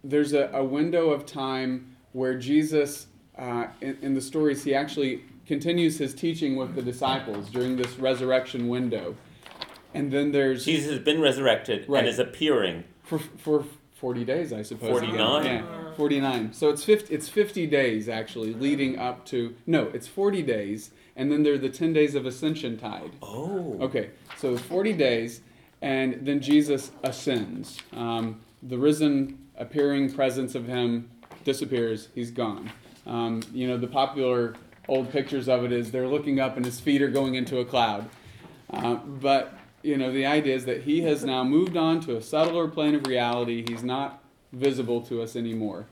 there's a, a window of time where Jesus, uh, in, in the stories, he actually continues his teaching with the disciples during this resurrection window. And then there's Jesus has been resurrected Right. and is appearing. for, for 40 days, I suppose. 49? Yeah, 49. So it's 50, it's 50 days actually leading up to, no, it's 40 days, and then there are the 10 days of Ascension Tide. Oh. Okay, so 40 days, and then Jesus ascends. Um, the risen, appearing presence of him disappears, he's gone. Um, you know, the popular old pictures of it is they're looking up and his feet are going into a cloud. Uh, but, you know, the idea is that he has now moved on to a subtler plane of reality. He's not visible to us anymore.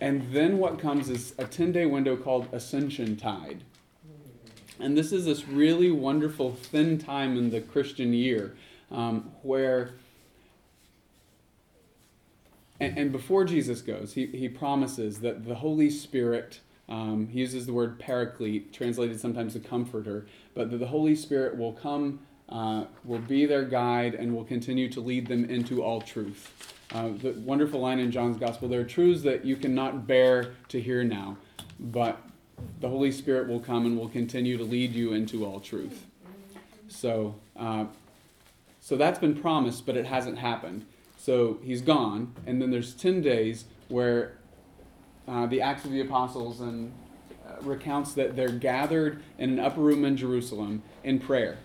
And then what comes is a 10 day window called Ascension Tide. And this is this really wonderful thin time in the Christian year um, where and, and before Jesus goes, he, he promises that the Holy Spirit, um, he uses the word paraclete, translated sometimes the comforter, but that the Holy Spirit will come, uh, will be their guide, and will continue to lead them into all truth. Uh, the wonderful line in John's Gospel there are truths that you cannot bear to hear now, but the Holy Spirit will come and will continue to lead you into all truth. So, uh, so that's been promised, but it hasn't happened. So he's gone, and then there's 10 days where uh, the Acts of the Apostles and uh, recounts that they're gathered in an upper room in Jerusalem in prayer.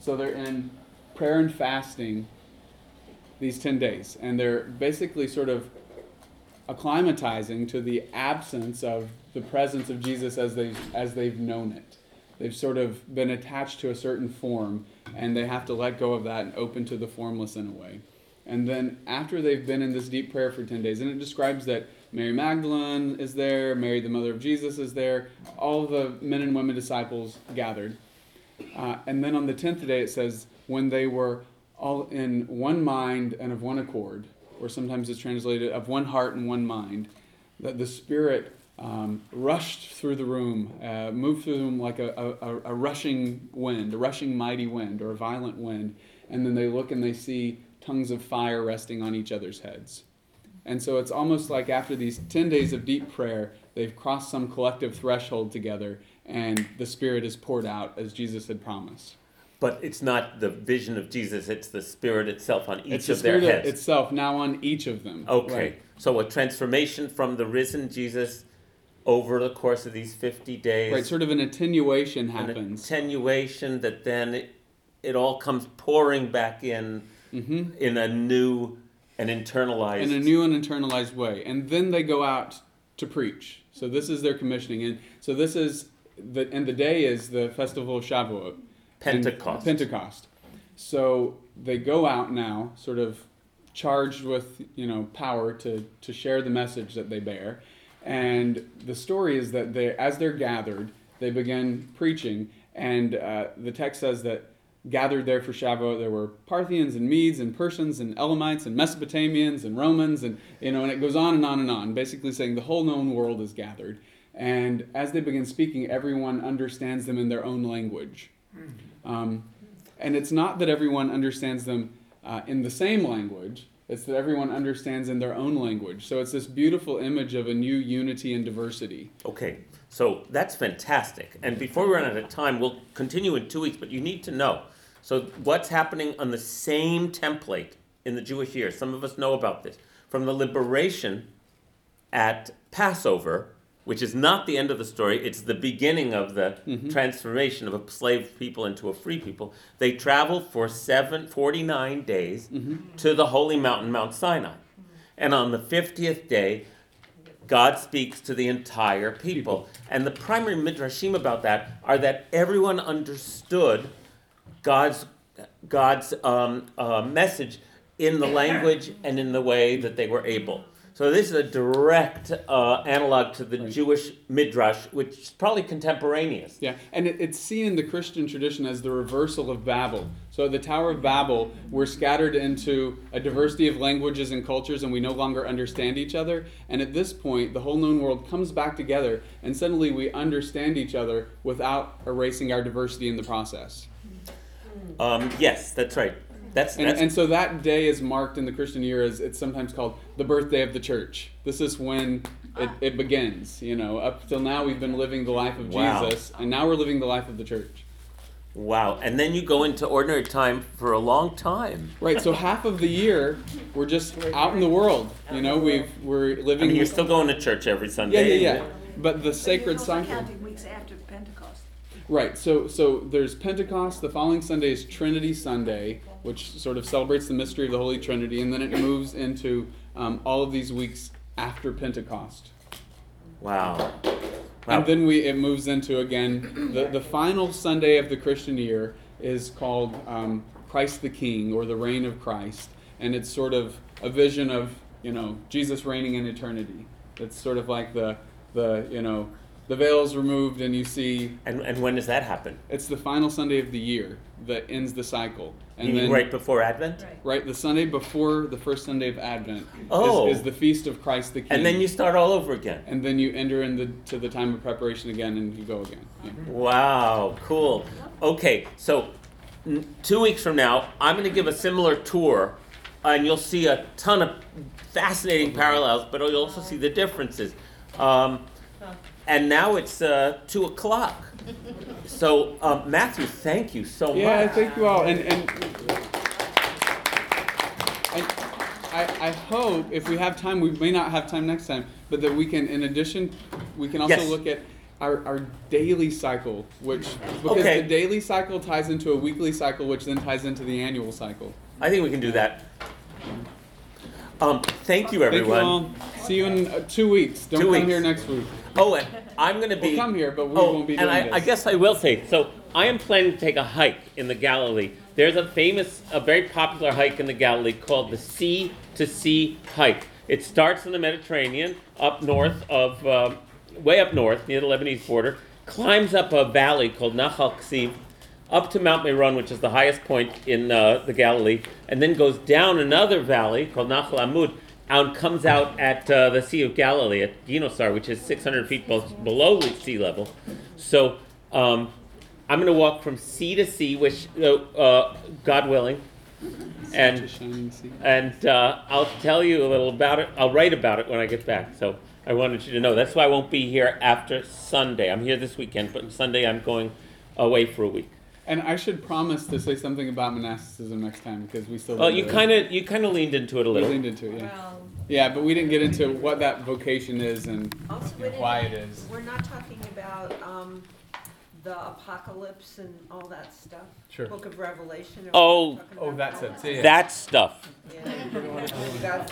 So they're in prayer and fasting these 10 days, and they're basically sort of acclimatizing to the absence of the presence of Jesus as they as they've known it. They've sort of been attached to a certain form, and they have to let go of that and open to the formless in a way. And then after they've been in this deep prayer for 10 days, and it describes that Mary Magdalene is there, Mary, the mother of Jesus, is there, all the men and women disciples gathered. Uh, and then on the 10th day, it says, when they were all in one mind and of one accord, or sometimes it's translated of one heart and one mind, that the Spirit um, rushed through the room, uh, moved through them like a, a, a rushing wind, a rushing mighty wind, or a violent wind. And then they look and they see tongues of fire resting on each other's heads. And so it's almost like after these 10 days of deep prayer, they've crossed some collective threshold together, and the Spirit is poured out as Jesus had promised. But it's not the vision of Jesus, it's the Spirit itself on each of their heads. it's the of their Spirit heads. itself now on each of them. Okay. Right. So a transformation from the risen Jesus over the course of these 50 days. Right, sort of an attenuation happens. an attenuation that then it, it all comes pouring back in hmm in a new and internalized. in a new and internalized way. And then they go out to preach. So this is their commissioning. And so this is the and the day is the festival of Shavuot. Pentecost. Pentecost. So they go out now, sort of charged with you know power to to share the message that they bear. And the story is that they, as they're gathered, they begin preaching. And uh, the text says that gathered there for Shavuot, there were Parthians and Medes and Persians and Elamites and Mesopotamians and Romans, and you know, and it goes on and on and on, basically saying the whole known world is gathered. And as they begin speaking, everyone understands them in their own language. Um, and it's not that everyone understands them uh, in the same language, it's that everyone understands in their own language. So it's this beautiful image of a new unity and diversity. Okay, so that's fantastic. And before we run out of time, we'll continue in two weeks, but you need to know. So, what's happening on the same template in the Jewish year? Some of us know about this. From the liberation at Passover, which is not the end of the story, it's the beginning of the Mhm. transformation of a slave people into a free people. They travel for seven, 49 days Mhm. to the holy mountain, Mount Sinai. And on the 50th day, God speaks to the entire people. People. And the primary midrashim about that are that everyone understood God's God's um, uh, message in the language and in the way that they were able. So this is a direct uh, analog to the Right. Jewish midrash, which is probably contemporaneous. Yeah, and it, it's seen in the Christian tradition as the reversal of Babel. So the Tower of Babel, we're scattered into a diversity of languages and cultures, and we no longer understand each other. And at this point, the whole known world comes back together, and suddenly we understand each other without erasing our diversity in the process. Um, yes, that's right. That's, And, that's and so that day is marked in the Christian year as it's sometimes called the birthday of the church. This is when it, it begins. You know, up till now we've been living the life of Wow. Jesus, and now we're living the life of the church. wow. And then you go into ordinary time for a long time. Right. So half of the year we're just out in the world. You know, we've we're I living. mean, you're still going to church every Sunday. yeah, yeah. Yeah. But the sacred cycle. counting weeks after Pentecost. Right. So so there's Pentecost. The following Sunday is Trinity Sunday, which sort of celebrates the mystery of the Holy Trinity, and then it moves into um, all of these weeks after Pentecost. Wow. Wow. And then we it moves into again the, the final Sunday of the Christian year is called um, Christ the King or the Reign of Christ, and it's sort of a vision of you know Jesus reigning in eternity. It's sort of like the the you know the veil's removed and you see And, and when does that happen? it's the final Sunday of the year that ends the cycle. And You mean then right before Advent? right the Sunday before the first Sunday of Advent Oh. is, is the feast of Christ the King. And then you start all over again. and then you enter into to the time of preparation again and you go again. Yeah. Wow, cool. Okay, so n- two weeks from now, I'm going to give a similar tour, and you'll see a ton of fascinating parallels, but you'll also see the differences. Um, and now it's uh, two o'clock. So, um, Matthew, thank you so Yeah, much. Yeah, thank you all. And and, and I, I hope if we have time, we may not have time next time, but that we can, in addition, we can also Yes. look at our, our daily cycle, which because Okay. the daily cycle ties into a weekly cycle, which then ties into the annual cycle. I think we can do that. Um, thank you, Thank you everyone. all. See you in uh, two weeks. Don't Two come weeks. here next week. Oh, and I'm going to be. We'll come here, but we oh, won't be and doing I, this. I guess I will say so. I am planning to take a hike in the Galilee. There's a famous, a very popular hike in the Galilee called the Sea to Sea hike. It starts in the Mediterranean, up north of, uh, way up north near the Lebanese border, climbs up a valley called Nahal Ksiv, up to Mount Meron, which is the highest point in uh, the Galilee, and then goes down another valley called Nahal Amud, and comes out at uh, the Sea of Galilee at Ginosar, which is 600 feet bel- below sea level. So um, I'm going to walk from sea to sea, which uh, uh, God willing, and and uh, I'll tell you a little about it. I'll write about it when I get back. So I wanted you to know. That's why I won't be here after Sunday. I'm here this weekend, but Sunday I'm going away for a week. And I should promise to say something about monasticism next time because we still. Well, didn't you do it. kind of you kind of leaned into it a We little. leaned into it, yeah. Well, Yeah, but we didn't get into what that vocation is and Also, we and why it is. We're not talking about, um, the apocalypse and all that stuff. Sure. Book of Revelation. Are Oh. Oh, that's that? it. Yeah. That stuff. Yeah. [laughs] That's-